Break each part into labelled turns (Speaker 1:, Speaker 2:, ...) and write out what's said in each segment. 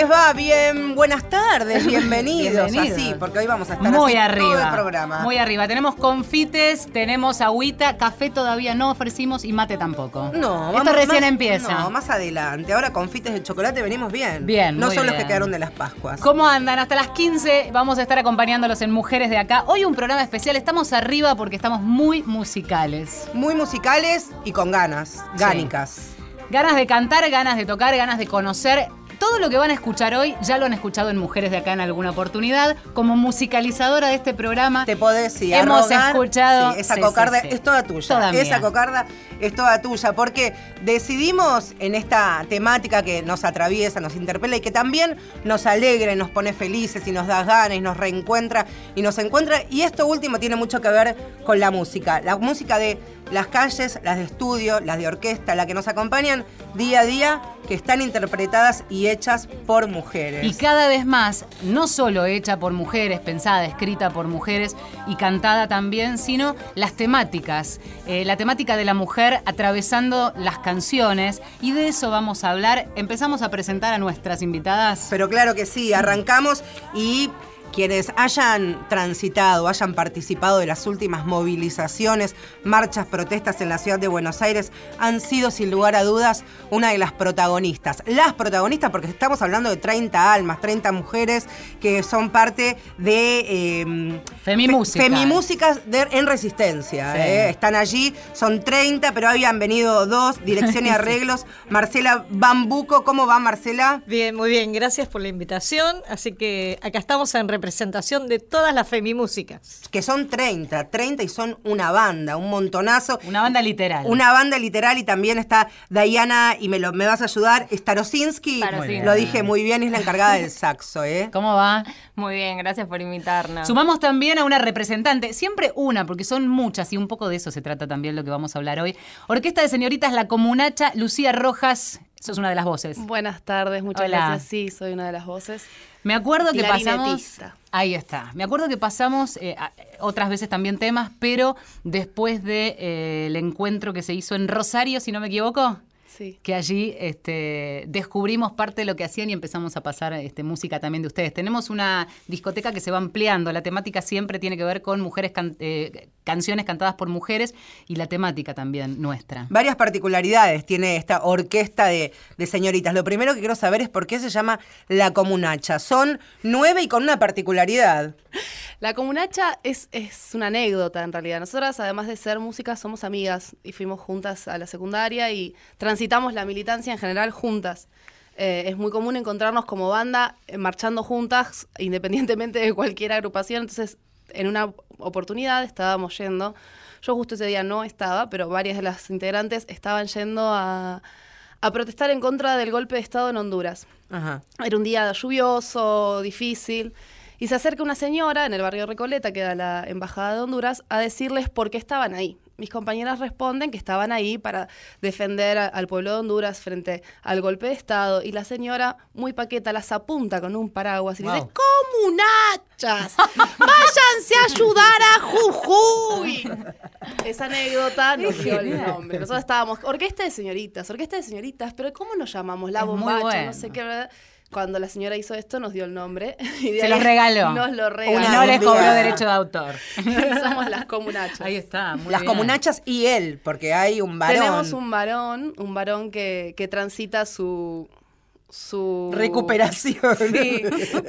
Speaker 1: les va? Bien, buenas tardes, bienvenidos.
Speaker 2: Bienvenidos.
Speaker 1: Así, porque hoy vamos a estar
Speaker 2: Muy
Speaker 1: así
Speaker 2: arriba.
Speaker 1: todo el programa.
Speaker 2: Muy arriba. Tenemos confites, tenemos agüita, café todavía no ofrecimos y mate tampoco.
Speaker 1: No,
Speaker 2: Esto
Speaker 1: vamos
Speaker 2: recién
Speaker 1: más-
Speaker 2: empieza.
Speaker 1: No, más adelante. Ahora confites de chocolate venimos bien.
Speaker 2: Bien,
Speaker 1: No son los que quedaron de las Pascuas.
Speaker 2: ¿Cómo andan? Hasta las 15 vamos a estar acompañándolos en Mujeres de Acá. Hoy un programa especial. Estamos arriba porque estamos muy musicales.
Speaker 1: Muy musicales y con ganas, gánicas.
Speaker 2: Ganas de cantar, ganas de tocar, ganas de conocer. Todo lo que van a escuchar hoy ya lo han escuchado en Mujeres de Acá en alguna oportunidad. Como musicalizadora de este programa,
Speaker 1: Te podés sí,
Speaker 2: Hemos
Speaker 1: arrogar.
Speaker 2: escuchado-
Speaker 1: Sí, esa
Speaker 2: sí,
Speaker 1: cocarda es toda tuya.
Speaker 2: Toda
Speaker 1: esa
Speaker 2: mía.
Speaker 1: cocarda es toda tuya. Porque decidimos en esta temática que nos atraviesa, nos interpela y que también nos alegra y nos pone felices y nos da ganas y nos reencuentra y nos encuentra. Y esto último tiene mucho que ver con la música. La música de las calles, las de estudio, las de orquesta, la que nos acompañan día a día, que están interpretadas y hechas por mujeres.
Speaker 2: Y cada vez más, no solo hecha por mujeres, pensada, escrita por mujeres y cantada también, sino las temáticas. Eh, la temática de la mujer atravesando las canciones. Y de eso vamos a hablar. Empezamos a presentar a nuestras invitadas.
Speaker 1: Pero claro que sí, arrancamos y quienes hayan transitado, hayan participado de las últimas movilizaciones, marchas, protestas en la ciudad de Buenos Aires, han sido sin lugar a dudas una de las protagonistas. Las protagonistas porque estamos hablando de 30 almas, 30 mujeres que son parte de... eh,
Speaker 2: Femimúsica.
Speaker 1: fe- Femimúsicas de- en resistencia.
Speaker 2: Sí.
Speaker 1: eh. Están allí, son 30, pero habían venido dos, dirección y arreglos. Marcela Bambuco, ¿cómo va Marcela?
Speaker 3: Bien, muy bien, gracias por la invitación. Así que acá estamos en representación de todas las femimúsicas.
Speaker 1: que son 30, 30 y son una banda, un montonazo.
Speaker 2: Una banda literal.
Speaker 1: Una banda literal y también está Diana, y me, lo, me vas a ayudar, Starosinski. Lo dije muy bien, es la encargada del saxo, ¿eh?
Speaker 2: ¿Cómo va?
Speaker 4: Muy bien, gracias por invitarnos.
Speaker 2: Sumamos también a una representante, siempre una, porque son muchas y un poco de eso se trata también lo que vamos a hablar hoy. Orquesta de Señoritas La Comunacha, Lucía Rojas, sos una de las voces.
Speaker 5: Buenas tardes, muchas
Speaker 2: Hola.
Speaker 5: gracias. Sí, soy una de las voces.
Speaker 2: Me acuerdo que pasamos. Ahí está. Me acuerdo que pasamos eh, a- otras veces también temas, pero después del de, eh, el encuentro que se hizo en Rosario, si no me equivoco,
Speaker 5: Sí.
Speaker 2: que allí este, descubrimos parte de lo que hacían y empezamos a pasar este, música también de ustedes. Tenemos una discoteca que se va ampliando. La temática siempre tiene que ver con mujeres can- eh, canciones cantadas por mujeres y la temática también nuestra.
Speaker 1: Varias particularidades tiene esta orquesta de, de señoritas. Lo primero que quiero saber es por qué se llama La Comunacha. Son nueve y con una particularidad.
Speaker 5: La comunacha es, es una anécdota en realidad. Nosotras, además de ser músicas, somos amigas y fuimos juntas a la secundaria y transitamos la militancia en general juntas. Eh, es muy común encontrarnos como banda eh, marchando juntas, independientemente de cualquier agrupación. Entonces, en una oportunidad estábamos yendo. Yo justo ese día no estaba, pero varias de las integrantes estaban yendo a, a protestar en contra del golpe de Estado en Honduras.
Speaker 1: Ajá.
Speaker 5: Era un día lluvioso, difícil. Y se acerca una señora en el barrio Recoleta, que era la embajada de Honduras, a decirles por qué estaban ahí. Mis compañeras responden que estaban ahí para defender a- al pueblo de Honduras frente al golpe de Estado. Y la señora, muy paqueta, las apunta con un paraguas y
Speaker 2: Wow.
Speaker 5: dice: ¡Comunachas! ¡Váyanse a ayudar a Jujuy! Esa anécdota nos dio el nombre. Nosotros estábamos, orquesta de señoritas, orquesta de señoritas, pero ¿cómo nos llamamos? La bombacha,
Speaker 2: bueno.
Speaker 5: no sé qué. ¿verdad? Cuando la señora hizo esto, nos dio el nombre. Y de
Speaker 2: Se
Speaker 5: ahí
Speaker 2: los regaló.
Speaker 5: Nos lo
Speaker 2: Y
Speaker 5: regaló.
Speaker 2: no les cobró derecho de autor.
Speaker 5: Somos las comunachas.
Speaker 2: Ahí está. muy
Speaker 1: Las
Speaker 2: bien.
Speaker 1: comunachas y él, porque hay un varón.
Speaker 5: Tenemos un varón, un varón que, que transita su su
Speaker 1: Recuperación.
Speaker 5: Sí,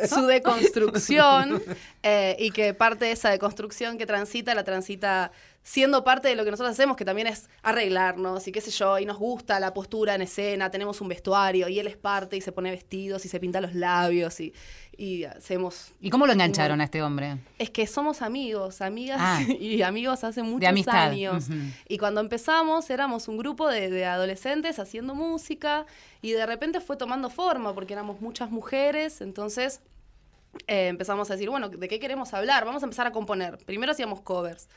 Speaker 5: su deconstrucción eh, y que parte de esa deconstrucción que transita, la transita siendo parte de lo que nosotros hacemos, que también es arreglarnos y qué sé yo, y nos gusta la postura en escena, tenemos un vestuario y él es parte y se pone vestidos y se pinta los labios y, y hacemos...
Speaker 2: ¿Y cómo lo engancharon a este hombre?
Speaker 5: Es que somos amigos, amigas
Speaker 2: Ah.
Speaker 5: y amigos hace muchos años. Y cuando empezamos éramos un grupo de, de adolescentes haciendo música y de repente fue tomando forma porque éramos muchas mujeres, entonces eh, empezamos a decir, bueno, ¿de qué queremos hablar? Vamos a empezar a componer. Primero hacíamos covers.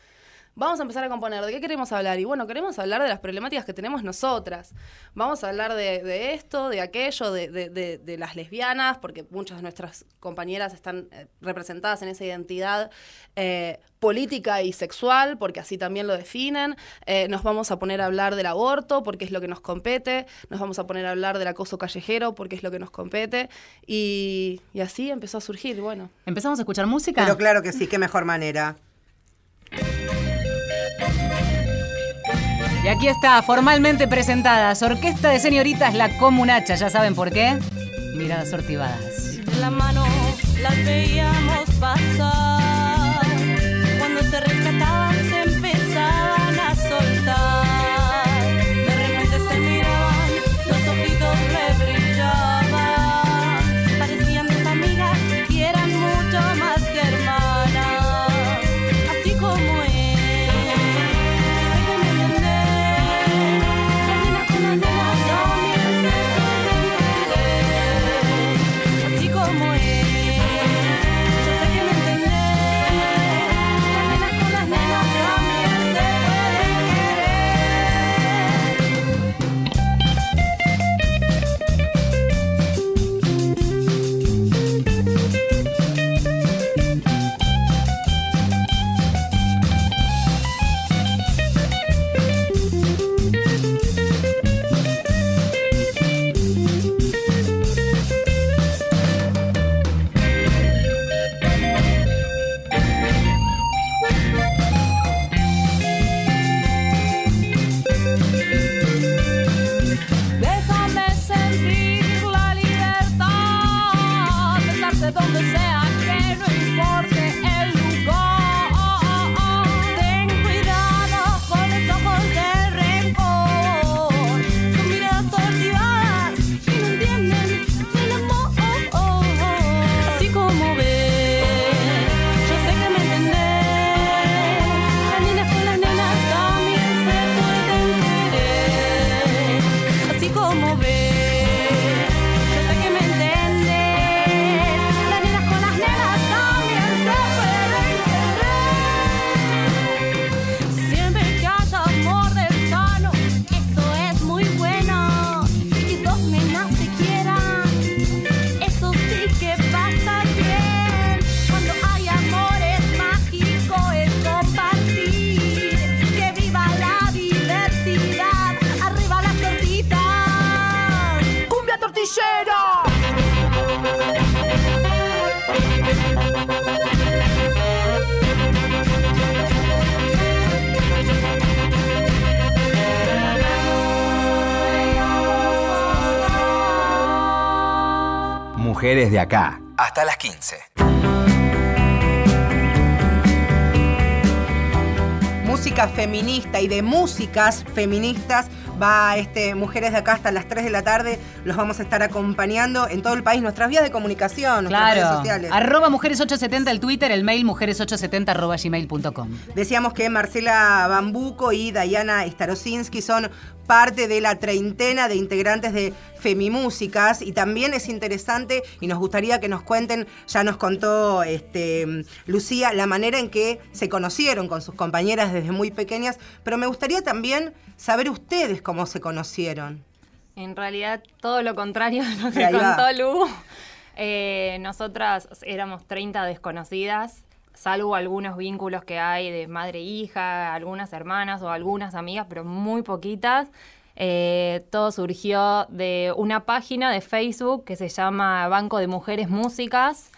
Speaker 5: Vamos a empezar a componer. ¿De qué queremos hablar? Y bueno, queremos hablar de las problemáticas que tenemos nosotras. Vamos a hablar de, de esto, de aquello, de, de- de- de las lesbianas, porque muchas de nuestras compañeras están eh, representadas en esa identidad eh, política y sexual, porque así también lo definen. Eh, nos vamos a poner a hablar del aborto, porque es lo que nos compete. Nos vamos a poner a hablar del acoso callejero, porque es lo que nos compete. Y, y así empezó a surgir, bueno.
Speaker 2: ¿Empezamos a escuchar música?
Speaker 1: Pero claro que sí, qué mejor manera.
Speaker 2: Y aquí está, formalmente presentadas, Orquesta de Señoritas La Comunacha. ¿Ya saben por qué? Miradas sortivadas.
Speaker 6: la mano las veíamos pasar. Besarte donde
Speaker 7: Mujeres de acá. Hasta las 15.
Speaker 1: Música feminista y de músicas feministas va este Mujeres de acá hasta las 3 de la tarde. Los vamos a estar acompañando en todo el país, nuestras vías de comunicación, nuestras redes sociales.
Speaker 2: Arroba mujeres870 el Twitter, el mail mujeres870 arroba gmail.com.
Speaker 1: Decíamos que Marcela Bambuco y Dayana Starosinski son parte de la treintena de integrantes de Femimúsicas y también es interesante y nos gustaría que nos cuenten, ya nos contó este, Lucía, la manera en que se conocieron con sus compañeras desde muy pequeñas, pero me gustaría también saber ustedes cómo se conocieron.
Speaker 4: En realidad, todo lo contrario de lo que
Speaker 1: va.
Speaker 4: contó Lu. Eh, nosotras éramos 30 desconocidas, salvo algunos vínculos que hay de madre e hija, algunas hermanas o algunas amigas, pero muy poquitas. Eh, todo surgió de una página de Facebook que se llama Banco de Mujeres Músicas.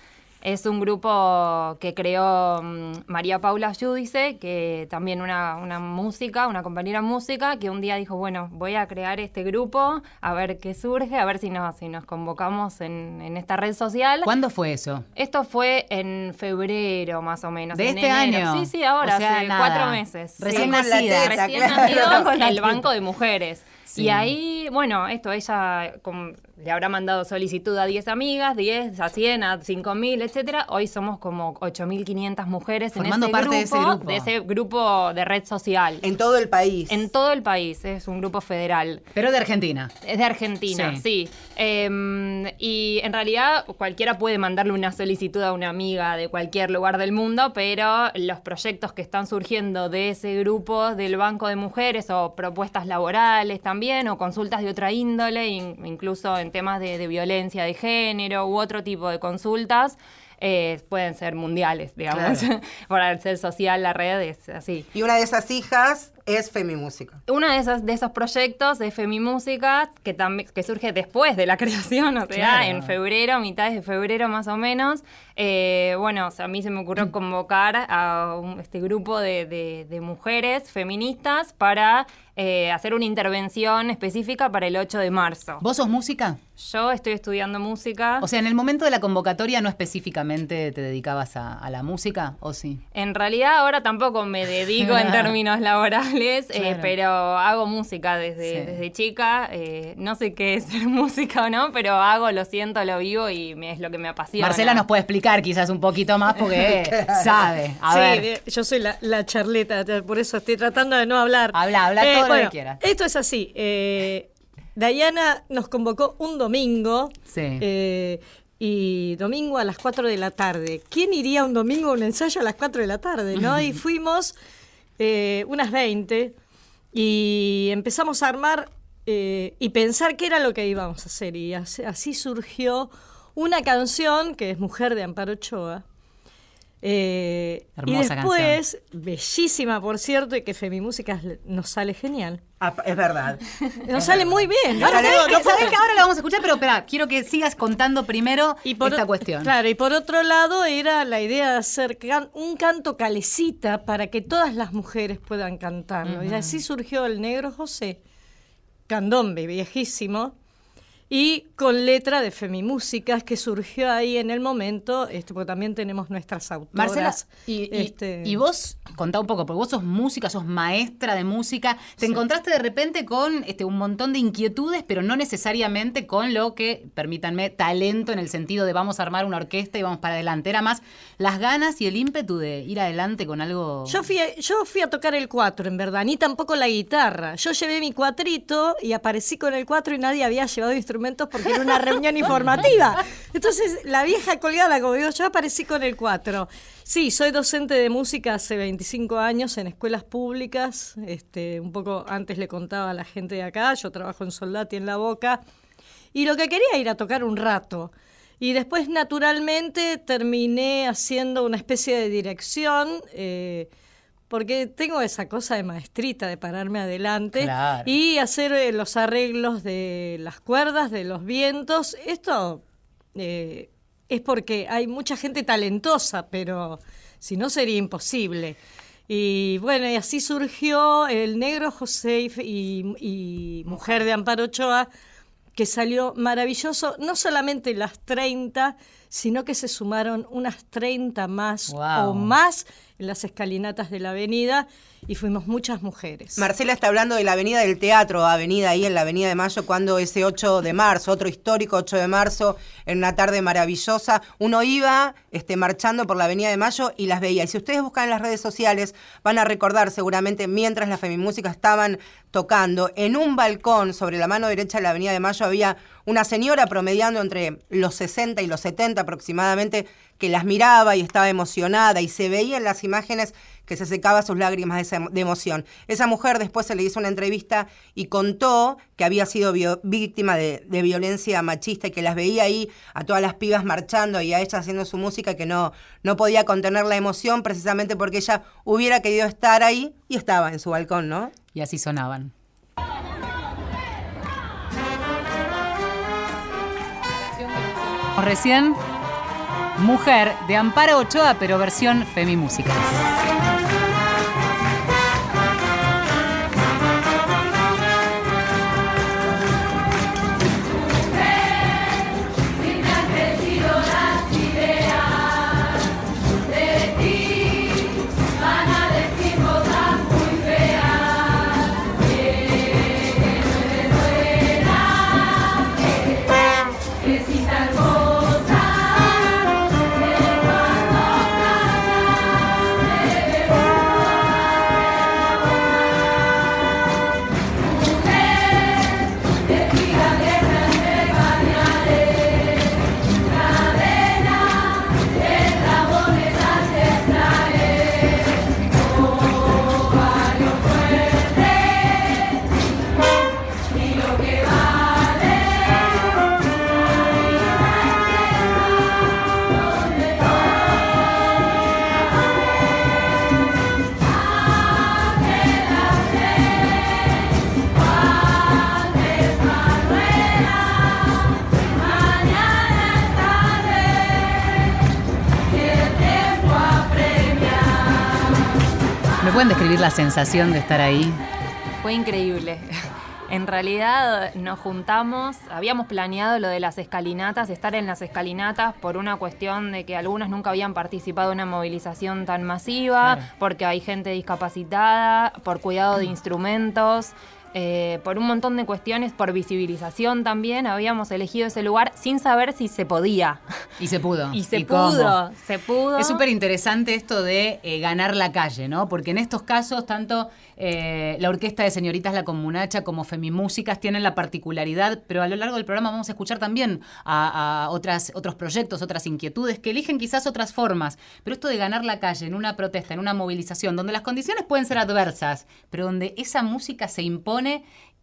Speaker 4: Es un grupo que creó mm, María Paula Judice, que también una, una música, una compañera música, que un día dijo, bueno, voy a crear este grupo, a ver qué surge, a ver si nos, si nos convocamos en, en esta red social.
Speaker 2: ¿Cuándo fue eso?
Speaker 4: Esto fue en febrero, más o menos.
Speaker 2: ¿De
Speaker 4: en
Speaker 2: este
Speaker 4: enero.
Speaker 2: año?
Speaker 4: Sí, sí, ahora,
Speaker 2: O sea,
Speaker 4: hace
Speaker 2: nada.
Speaker 4: cuatro meses.
Speaker 2: Recién
Speaker 4: Sí.
Speaker 1: Con
Speaker 2: nacida.
Speaker 1: teta,
Speaker 4: Recién
Speaker 1: claro.
Speaker 4: nacido
Speaker 1: Con la
Speaker 4: el. Banco de Mujeres.
Speaker 2: Sí.
Speaker 4: Y ahí, bueno, esto, ella com- le habrá mandado solicitud a 10 amigas, 10 a 100, a 5000, etcétera. Hoy somos como 8500 mujeres
Speaker 2: Formando
Speaker 4: en ese
Speaker 2: parte
Speaker 4: grupo,
Speaker 2: de ese grupo.
Speaker 4: de ese grupo de red social.
Speaker 1: En todo el país.
Speaker 4: En todo el país, es un grupo federal.
Speaker 2: Pero de Argentina.
Speaker 4: Es de Argentina,
Speaker 2: Sí.
Speaker 4: sí. Em, y en realidad cualquiera puede mandarle una solicitud a una amiga de cualquier lugar del mundo, pero los proyectos que están surgiendo de ese grupo del Banco de Mujeres o propuestas laborales también o consultas de otra índole, in- incluso en temas de, de violencia de género u otro tipo de consultas, eh, pueden ser mundiales, digamos.
Speaker 2: Claro.
Speaker 4: Por al ser social la red es así.
Speaker 1: Y una de esas hijas es Femimúsica.
Speaker 4: Uno de esos, de esos proyectos es Femimúsica, que, también que surge después de la creación, o sea,
Speaker 2: Claro.
Speaker 4: en febrero, mitades de febrero más o menos. Eh, bueno, o sea, a mí se me ocurrió convocar a un- este grupo de, de- de mujeres feministas para eh, hacer una intervención específica para el 8 de marzo.
Speaker 2: ¿Vos sos música?
Speaker 4: Yo estoy estudiando música.
Speaker 2: O sea, en el momento de la convocatoria no específicamente te dedicabas a, a la música, ¿o sí?
Speaker 4: En realidad ahora tampoco me dedico en términos laborales, eh, pero hago música desde,
Speaker 2: Sí.
Speaker 4: desde chica. eh, no sé qué es ser música o no, pero hago, lo siento, lo vivo y me- es lo que me apasiona.
Speaker 2: Marcela nos puede explicar quizás un poquito más porque sabe. A
Speaker 3: sí,
Speaker 2: ver.
Speaker 3: yo soy la, la charleta, por eso estoy tratando de no hablar.
Speaker 2: Habla, habla todo lo
Speaker 3: bueno,
Speaker 2: quieras.
Speaker 3: Esto es así. eh, Dayana nos convocó un domingo.
Speaker 2: Sí.
Speaker 3: eh, y domingo a las 4 de la tarde. ¿Quién iría un domingo a un ensayo a las 4 de la tarde? ¿no? Y fuimos eh, unas 20 y empezamos a armar eh, y pensar qué era lo que íbamos a hacer. Y así, así surgió una canción que es Mujer de Amparo Ochoa. Eh, y después, bellísima por cierto, y que Femimúsica nos sale genial.
Speaker 1: Ah, es verdad.
Speaker 3: Nos sale muy bien.
Speaker 2: Ahora,
Speaker 3: No,
Speaker 2: ¿sabés
Speaker 3: no,
Speaker 2: que-
Speaker 3: no
Speaker 2: ahora la vamos a escuchar? Pero espera, quiero que sigas contando primero
Speaker 3: Y por,
Speaker 2: esta
Speaker 3: o-
Speaker 2: cuestión.
Speaker 3: Claro, y por otro lado era la idea de hacer can- un canto calecita para que todas las mujeres puedan cantarlo. Y así surgió el Negro José, candombe viejísimo, y con letra de Femimúsicas que surgió ahí en el momento, este, porque también tenemos nuestras autoras.
Speaker 2: Marcela, y,
Speaker 3: este,
Speaker 2: y vos, contá un poco, porque vos sos música, sos maestra de música, te encontraste de repente con este, un montón de inquietudes, pero no necesariamente con lo que, permítanme, talento en el sentido de vamos a armar una orquesta y vamos para adelante. Era más las ganas y el ímpetu de ir adelante con algo...
Speaker 3: Yo fui, a, yo fui a tocar el cuatro, en verdad, ni tampoco la guitarra. Yo llevé mi cuatrito y aparecí con el cuatro y nadie había llevado instrumentos porque era una reunión informativa. Entonces, la vieja colgada, como digo, yo aparecí con el cuatro. Sí, soy docente de música hace 25 años en escuelas públicas. Este, un poco antes le contaba a la gente de acá, yo trabajo en Soldati en La Boca. Y lo que quería era ir a tocar un rato. Y después, naturalmente, terminé haciendo una especie de dirección, eh, porque tengo esa cosa de maestrita, de pararme adelante
Speaker 2: Claro.
Speaker 3: y hacer eh, los arreglos de las cuerdas, de los vientos. Esto eh, es porque hay mucha gente talentosa, pero si no sería imposible. Y bueno, y así surgió el negro José y, y- y Mujer de Amparo Ochoa, que salió maravilloso, no solamente las 30, sino que se sumaron unas 30 más o más en las escalinatas de la avenida y fuimos muchas mujeres.
Speaker 1: Marcela está hablando de la Avenida del Teatro, avenida ahí en la Avenida de Mayo, cuando ese 8 de marzo, otro histórico 8 de marzo, en una tarde maravillosa, uno iba este, marchando por la Avenida de Mayo y las veía. Y si ustedes buscan en las redes sociales, van a recordar seguramente mientras la Femimúsica estaban tocando, en un balcón sobre la mano derecha de la Avenida de Mayo había una señora promediando entre los 60 y los 70 aproximadamente, que las miraba y estaba emocionada y se veía en las imágenes que se secaba sus lágrimas de, emoción. Esa mujer después se le hizo una entrevista y contó que había sido víctima de, de violencia machista y que las veía ahí a todas las pibas marchando y a ella haciendo su música que no, no podía contener la emoción precisamente porque ella hubiera querido estar ahí y estaba en su balcón, ¿no?
Speaker 2: Y así sonaban. Recién, Mujer de Amparo Ochoa, pero versión Femimúsica.
Speaker 6: Mujer
Speaker 2: describir la sensación de estar ahí?
Speaker 4: Fue increíble. En realidad nos juntamos, habíamos planeado lo de las escalinatas, estar en las escalinatas por una cuestión de que algunas nunca habían participado en una movilización tan masiva,
Speaker 2: Claro.
Speaker 4: porque hay gente discapacitada, por cuidado de instrumentos, eh, por un montón de cuestiones, por visibilización también. Habíamos elegido ese lugar sin saber si se podía.
Speaker 2: Y se pudo.
Speaker 4: Y se pudo, se pudo.
Speaker 2: Es súper interesante esto de eh, ganar la calle, ¿no? Porque en estos casos, tanto eh, la Orquesta de Señoritas La Comunacha como Femimúsicas tienen la particularidad, pero a lo largo del programa vamos a escuchar también a, a otras, otros proyectos, otras inquietudes que eligen quizás otras formas. Pero esto de ganar la calle en una protesta, en una movilización, donde las condiciones pueden ser adversas, pero donde esa música se impone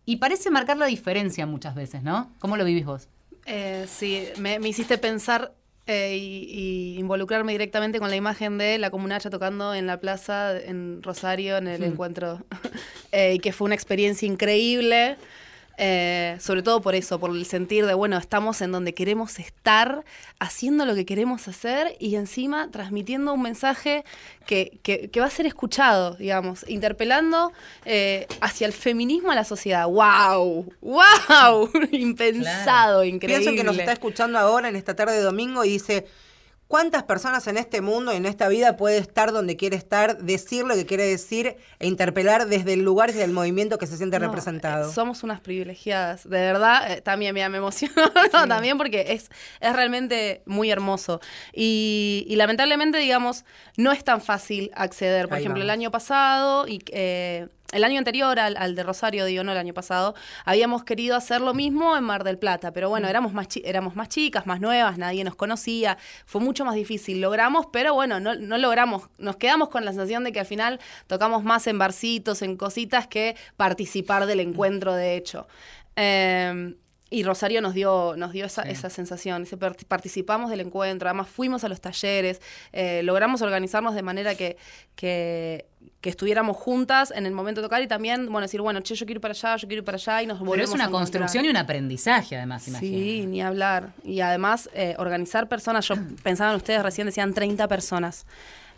Speaker 2: y parece marcar la diferencia muchas veces, ¿no? ¿Cómo lo vivís vos?
Speaker 5: Eh, sí, me, me hiciste pensar eh, y, y involucrarme directamente con la imagen de la comunacha tocando en la plaza en Rosario en el encuentro, eh, y que fue una experiencia increíble. Eh, sobre todo por eso, por el sentir de, bueno, estamos en donde queremos estar, haciendo lo que queremos hacer y encima transmitiendo un mensaje que, que- que va a ser escuchado, digamos, interpelando eh, hacia el feminismo a la sociedad. ¡Wow! ¡Wow! Impensado, increíble.
Speaker 1: Pienso que nos está escuchando ahora en esta tarde de domingo y dice, ¿cuántas personas en este mundo, en esta vida puede estar donde quiere estar, decir lo que quiere decir e interpelar desde el lugar y desde el movimiento que se siente
Speaker 5: No,
Speaker 1: representado?
Speaker 5: eh, Somos unas privilegiadas, de verdad. eh, también, mira, me emociono también porque es, es realmente muy hermoso. Y, y lamentablemente, digamos, no es tan fácil acceder. Por
Speaker 1: Ahí
Speaker 5: ejemplo, el año pasado y eh, el año anterior al, al de Rosario, digo, no el año pasado, habíamos querido hacer lo mismo en Mar del Plata, pero
Speaker 1: Mm.
Speaker 5: bueno, éramos más, chi- éramos más chicas, más nuevas, nadie nos conocía, fue mucho más difícil. Logramos, pero bueno, no, no logramos, nos quedamos con la sensación de que al final tocamos más en barcitos, en cositas, que participar del encuentro, de hecho. Eh, y Rosario nos dio, nos dio esa, esa sensación. Dice, "Part- participamos del encuentro, además fuimos a los talleres, eh, logramos organizarnos de manera que, que, que estuviéramos juntas en el momento de tocar y también, bueno, decir, bueno, che, yo quiero ir para allá, yo quiero ir para allá y nos volvemos
Speaker 2: Pero es una
Speaker 5: a
Speaker 2: construcción y un aprendizaje, además, imagino.
Speaker 5: Sí, ni hablar. Y además, eh, organizar personas, yo pensaba en ustedes, recién decían 30 personas.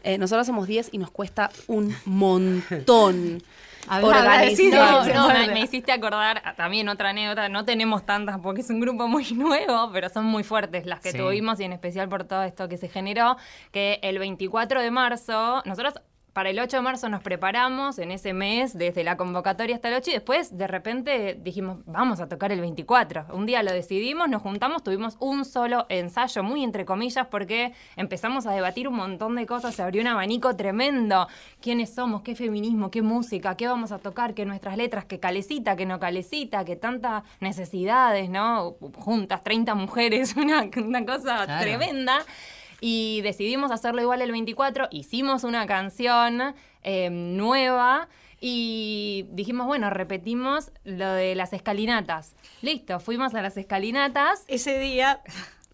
Speaker 5: Eh, nosotros somos 10 y nos cuesta un montón. Organizar.
Speaker 4: No, me, me hiciste acordar también otra anécdota. No tenemos tantas porque es un grupo muy nuevo, pero son muy fuertes las que
Speaker 2: Sí.
Speaker 4: tuvimos y en especial por todo esto que se generó. Que el 24 de marzo, nosotros para el 8 de marzo nos preparamos en ese mes, desde la convocatoria hasta el 8, y después de repente dijimos, vamos a tocar el 24. Un día lo decidimos, nos juntamos, tuvimos un solo ensayo, muy entre comillas, porque empezamos a debatir un montón de cosas, se abrió un abanico tremendo. ¿Quiénes somos? ¿Qué feminismo? ¿Qué música? ¿Qué vamos a tocar? ¿Qué nuestras letras? ¿Qué calecita? ¿Qué no calecita? ¿Qué tantas necesidades? ¿No? Juntas, 30 mujeres, una, una cosa
Speaker 2: Claro.
Speaker 4: tremenda. Y decidimos hacerlo igual el 24, hicimos una canción eh, nueva y dijimos, bueno, repetimos lo de las escalinatas. Listo, fuimos a las escalinatas.
Speaker 3: Ese día,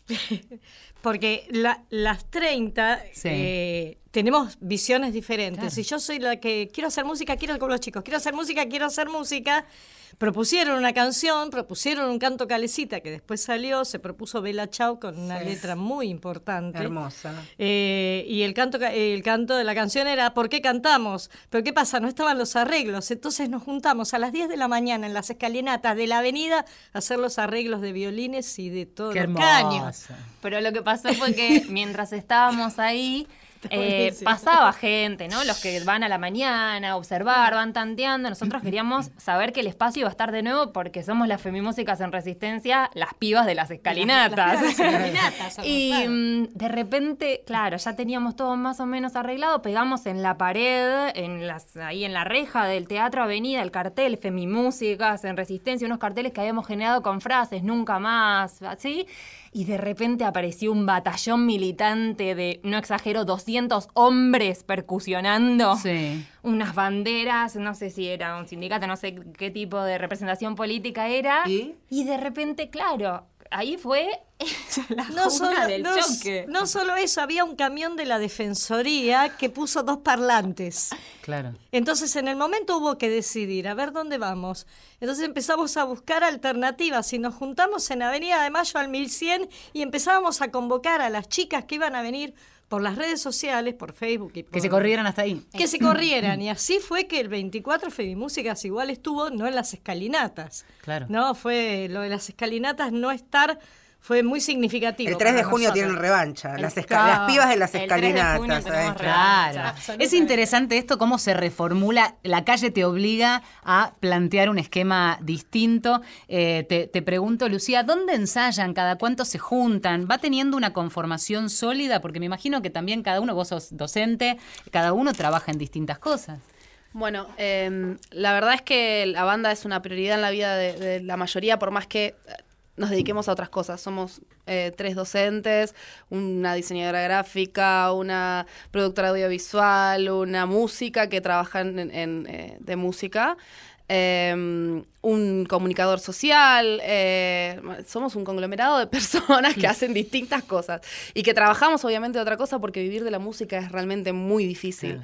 Speaker 3: porque la- las 30
Speaker 2: Sí.
Speaker 3: eh, tenemos visiones diferentes.
Speaker 2: Claro.
Speaker 3: Si yo soy la que quiero hacer música, quiero con los chicos, quiero hacer música, quiero hacer música. Propusieron una canción, propusieron un canto calecita que después salió, se propuso Bella Chau con una letra muy importante.
Speaker 1: Hermosa.
Speaker 3: Eh, y el canto, ca- el canto de la canción era ¿Por qué cantamos? Pero ¿qué pasa? No estaban los arreglos. Entonces nos juntamos a las 10 de la mañana en las escalinatas de la avenida a hacer los arreglos de violines y de todos
Speaker 2: Qué hermoso.
Speaker 3: caños.
Speaker 4: Pero lo que pasó fue que mientras estábamos ahí, eh, pasaba gente, ¿no? Los que van a la mañana a observar, van tanteando. Nosotros queríamos saber que el espacio iba a estar de nuevo porque somos las femimúsicas en resistencia, las pibas de las escalinatas.
Speaker 3: Las pibas de las escalinatas, somos,
Speaker 4: y
Speaker 3: claro.
Speaker 4: de repente, claro, ya teníamos todo más o menos arreglado, pegamos en la pared, en las, ahí en la reja del Teatro Avenida, el cartel Femimúsicas en Resistencia, unos carteles que habíamos generado con frases, nunca más, así. Y de repente apareció un batallón militante de, no exagero, 200 hombres percusionando
Speaker 2: Sí.
Speaker 4: unas banderas, no sé si era un sindicato, no sé qué tipo de representación política era.
Speaker 1: ¿Y?
Speaker 4: de repente, claro, ahí fue la
Speaker 3: No solo,
Speaker 4: del
Speaker 3: no,
Speaker 4: choque.
Speaker 3: no solo eso, había un camión de la Defensoría que puso dos parlantes.
Speaker 2: Claro.
Speaker 3: Entonces en el momento hubo que decidir, a ver dónde vamos. Entonces empezamos a buscar alternativas y nos juntamos en Avenida de Mayo al 1100 y empezábamos a convocar a las chicas que iban a venir por las redes sociales, por Facebook y por-
Speaker 2: Que se corrieran hasta ahí.
Speaker 3: que se corrieran. Y así fue que el 24 Femimúsicas igual estuvo, no en las escalinatas.
Speaker 2: Claro.
Speaker 3: No, fue lo de las escalinatas no estar fue muy significativo.
Speaker 1: El 3 de junio
Speaker 3: nosotros.
Speaker 1: tienen revancha. Las,
Speaker 4: Claro,
Speaker 1: las pibas de las
Speaker 4: el 3 de junio
Speaker 1: escalinatas.
Speaker 2: Claro. Es interesante esto, cómo se reformula. La calle te obliga a plantear un esquema distinto. Eh, te, te pregunto, Lucía, ¿dónde ensayan? ¿Cada cuánto se juntan? ¿Va teniendo una conformación sólida? Porque me imagino que también cada uno, vos sos docente, cada uno trabaja en distintas cosas.
Speaker 5: Bueno, eh, la verdad es que la banda es una prioridad en la vida de, de la mayoría, por más que nos dediquemos a otras cosas. Somos eh, tres docentes, una diseñadora gráfica, una productora audiovisual, una música que trabaja en, en, eh, de música. eh, un comunicador social, eh, somos un conglomerado de personas que hacen distintas cosas y que trabajamos obviamente de otra cosa porque vivir de la música es realmente muy difícil.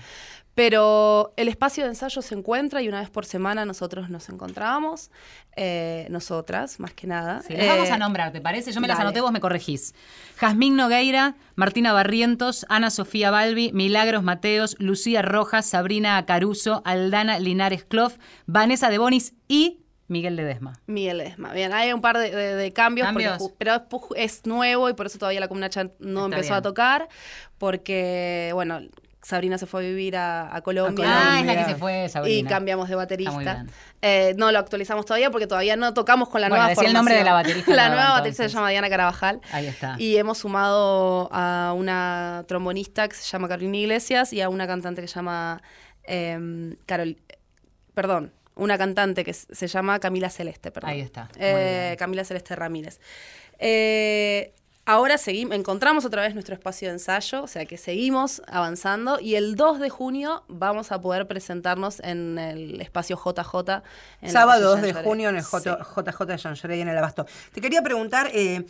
Speaker 5: Pero el espacio de ensayo se encuentra y una vez por semana nosotros nos encontramos, eh, nosotras más que nada.
Speaker 2: Sí, las vamos
Speaker 5: Eh,
Speaker 2: a nombrar, ¿te parece? Yo me las anoté, vos me corregís. Jazmín Nogueira, Martina Barrientos, Ana Sofía Balbi, Milagros Mateos, Lucía Rojas, Sabrina Caruso, Aldana Linares Clof, Vanessa de Bonis y Miguel Ledesma.
Speaker 5: Miguel Esma. Bien, hay un par de, de- de cambios, porque
Speaker 2: Cambios.
Speaker 5: pero es, nuevo y por eso todavía la Comuna no
Speaker 2: Está
Speaker 5: empezó
Speaker 2: bien.
Speaker 5: a tocar, porque, bueno, Sabrina se fue a vivir a, a Colombia.
Speaker 2: Ah, es la que se fue, Sabrina.
Speaker 5: Y cambiamos de baterista. Eh, no lo actualizamos todavía porque todavía no tocamos con la
Speaker 2: Bueno,
Speaker 5: nueva
Speaker 2: decí el nombre de la
Speaker 5: formación.
Speaker 2: baterista
Speaker 5: la
Speaker 2: nueva,
Speaker 5: nueva baterista
Speaker 2: entonces.
Speaker 5: se llama Diana Carabajal.
Speaker 2: Ahí está.
Speaker 5: Y hemos sumado a una trombonista que se llama Carolina Iglesias y a una cantante que se llama em, Carol, perdón, una cantante que se llama Camila Celeste, perdón.
Speaker 2: Ahí está.
Speaker 5: Eh. Camila Celeste Ramírez. Eh, ahora seguimos, encontramos otra vez nuestro espacio de ensayo, o sea que seguimos avanzando y el 2 de junio vamos a poder presentarnos en el espacio JJ. en
Speaker 1: Sábado
Speaker 5: calle
Speaker 1: 2 de junio en el
Speaker 5: Sí.
Speaker 1: J- JJ de Jaurès en el Abasto. Te quería preguntar, eh,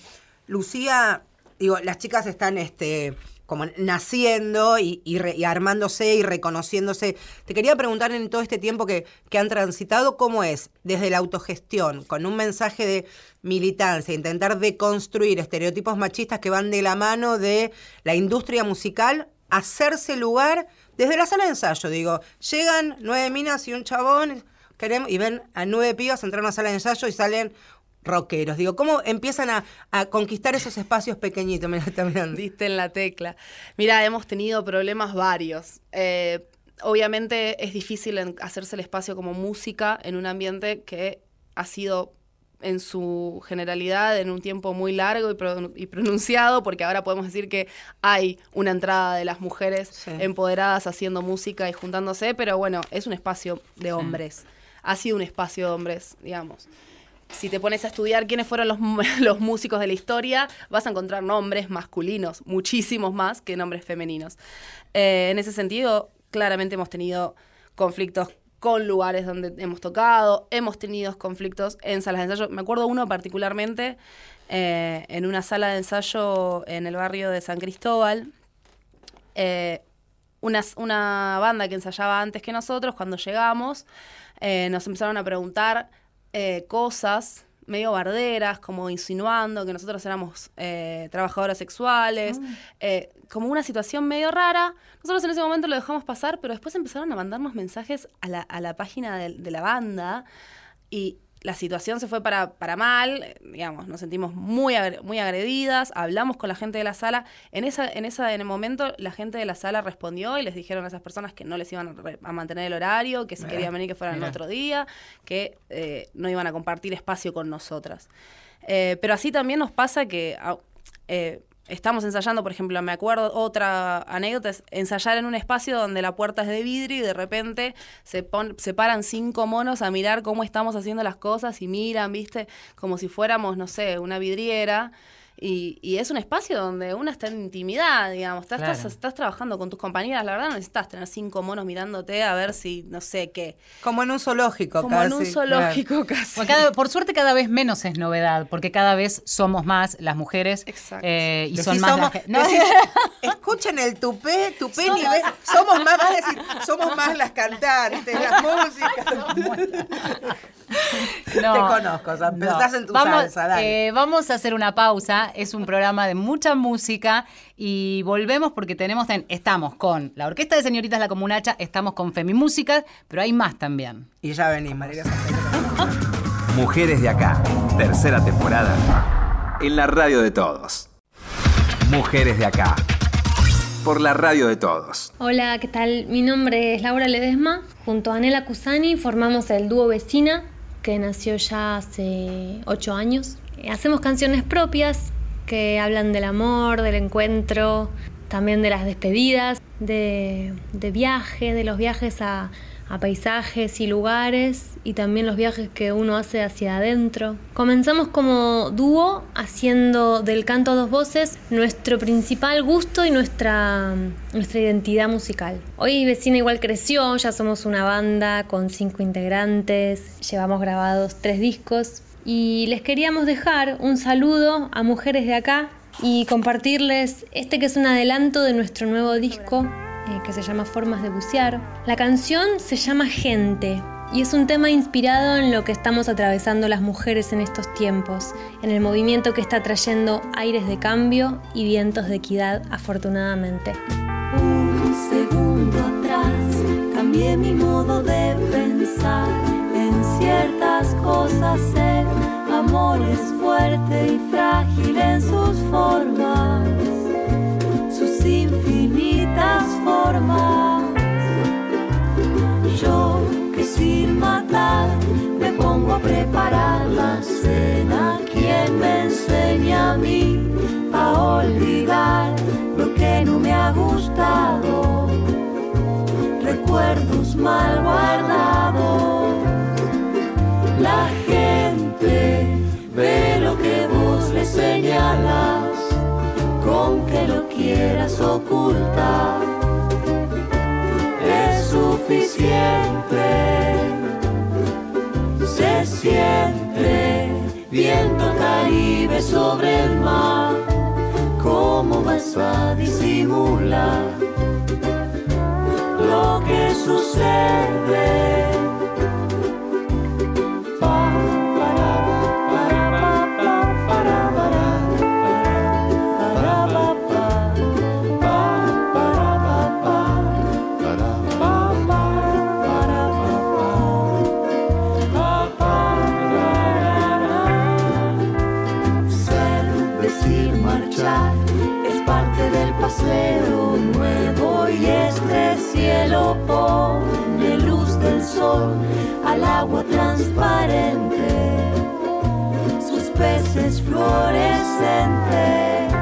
Speaker 1: Lucía, digo, las chicas están este, como naciendo y, y re- y armándose y reconociéndose. Te quería preguntar en todo este tiempo que, que han transitado, ¿cómo es desde la autogestión, con un mensaje de militancia, intentar deconstruir estereotipos machistas que van de la mano de la industria musical, hacerse lugar desde la sala de ensayo? Digo, llegan nueve minas y un chabón queremos, y ven a nueve pibas entrar a una sala de ensayo y salen rockeros. Digo, ¿cómo empiezan a, a conquistar esos espacios pequeñitos? Mira, está mirando.
Speaker 5: Diste en la tecla. Mira, hemos tenido problemas varios. Eh, obviamente es difícil en- hacerse el espacio como música en un ambiente que ha sido en su generalidad en un tiempo muy largo y, pro- y pronunciado, porque ahora podemos decir que hay una entrada de las mujeres
Speaker 1: Sí.
Speaker 5: empoderadas haciendo música y juntándose, pero bueno, es un espacio de hombres. Ha sido un espacio de hombres, digamos si te pones a estudiar quiénes fueron los, los músicos de la historia, vas a encontrar nombres masculinos, muchísimos más que nombres femeninos. Eh, en ese sentido, claramente hemos tenido conflictos con lugares donde hemos tocado, hemos tenido conflictos en salas de ensayo. Me acuerdo uno particularmente eh, en una sala de ensayo en el barrio de San Cristóbal. Eh, una, una banda que ensayaba antes que nosotros, cuando llegamos, nos empezaron a preguntar eh, cosas medio barderas, como insinuando que nosotros éramos eh, trabajadoras sexuales, eh, como una situación medio rara. Nosotros en ese momento lo dejamos pasar, pero después empezaron a mandarnos mensajes a la, a la página de, de la banda y la situación se fue para, para mal, digamos, nos sentimos muy, muy agredidas, hablamos con la gente de la sala. En esa, en esa en el momento la gente de la sala respondió y les dijeron a esas personas que no les iban a, re- a mantener el horario, que si querían venir que fueran otro día, que eh, no iban a compartir espacio con nosotras. Eh, pero así también nos pasa que eh, estamos ensayando, por ejemplo, me acuerdo otra anécdota, es ensayar en un espacio donde la puerta es de vidrio y de repente se, pon- se paran cinco monos a mirar cómo estamos haciendo las cosas y miran, viste, como si fuéramos, no sé, una vidriera. Y, y es un espacio donde uno está en intimidad, digamos. Estás,
Speaker 2: Claro.
Speaker 5: estás, estás trabajando con tus compañeras. La verdad, no necesitas tener cinco monos mirándote a ver si, no sé qué.
Speaker 1: Como en un zoológico,
Speaker 5: Como
Speaker 1: casi.
Speaker 5: en un zoológico casi.
Speaker 2: Cada- por suerte cada vez menos es novedad, porque cada vez somos más las mujeres
Speaker 5: Exacto.
Speaker 2: eh, y
Speaker 1: Decís,
Speaker 2: son más
Speaker 1: somos-
Speaker 2: las que- no,
Speaker 1: decís, escuchen el tupé, tupé nivel. Somos más, vas a decir, somos más las cantantes, las músicas.
Speaker 2: no,
Speaker 1: Te conozco,
Speaker 2: no.
Speaker 1: estás en tu
Speaker 2: vamos,
Speaker 1: salsa, dale.
Speaker 2: eh, vamos a hacer una pausa. Es un programa de mucha música y volvemos porque tenemos, en- estamos con la Orquesta de Señoritas La Comunacha, estamos con Femimúsicas, pero hay más también.
Speaker 1: Y ya venís, María.
Speaker 7: Mujeres de acá, tercera temporada. En la radio de todos. Mujeres de acá. Por la radio de todos.
Speaker 8: Hola, ¿qué tal? Mi nombre es Laura Ledesma. Junto a Anela Cusani formamos el dúo Vecina, que nació ya hace ocho años. Eh, Hacemos canciones propias que hablan del amor, del encuentro, también de las despedidas, de, de viaje, de los viajes a, a paisajes y lugares y también los viajes que uno hace hacia adentro. Comenzamos como dúo haciendo del canto a dos voces nuestro principal gusto y nuestra, nuestra identidad musical. Hoy Vecina igual creció, ya somos una banda con cinco integrantes, llevamos grabados tres discos y les queríamos dejar un saludo a mujeres de acá y compartirles este que es un adelanto de nuestro nuevo disco eh, que se llama Formas de Bucear. La canción se llama Gente y es un tema inspirado en lo que estamos atravesando las mujeres en estos tiempos, en el movimiento que está trayendo aires de cambio y vientos de equidad afortunadamente.
Speaker 9: Un segundo atrás cambié mi modo de pensar en ciertas cosas. El amor es fuerte y frágil en sus formas, infinitas formas. Yo que sin matar me pongo a preparar la cena. ¿Quién me enseña a mí a olvidar lo que no me ha gustado? Recuerdos mal guardados. La gente ve lo que vos le señalas, con que lo quieras ocultar es suficiente. Se siente viento caribe sobre el mar. ¿Cómo vas a disimular lo que sucede? Al agua transparente, sus peces fluorescentes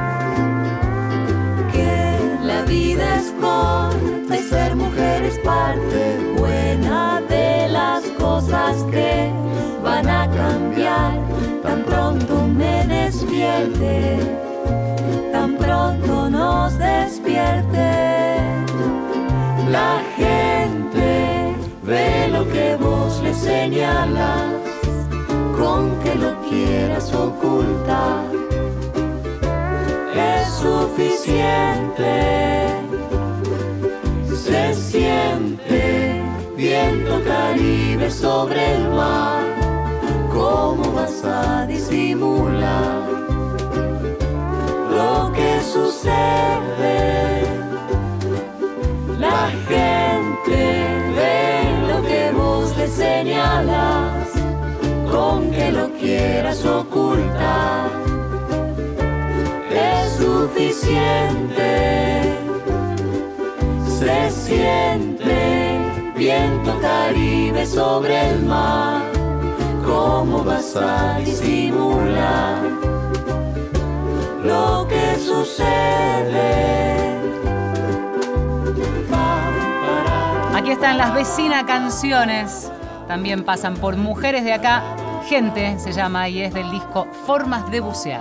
Speaker 9: que la vida es corta y ser mujer es parte buena de las cosas que van a cambiar. Tan pronto me despierte, tan pronto nos despierte. Ve lo que vos le señalas, con que lo quieras ocultar es suficiente. Se siente viento caribe sobre el mar. ¿Cómo vas a disimular lo que sucede? La gente señalas, con que lo quieras ocultar es suficiente. Se siente viento caribe sobre el mar. ¿Cómo vas a disimular lo que sucede?
Speaker 2: Aquí están las vecina canciones. También pasan por Mujeres de acá, Gente se llama y es del disco Formas de bucear.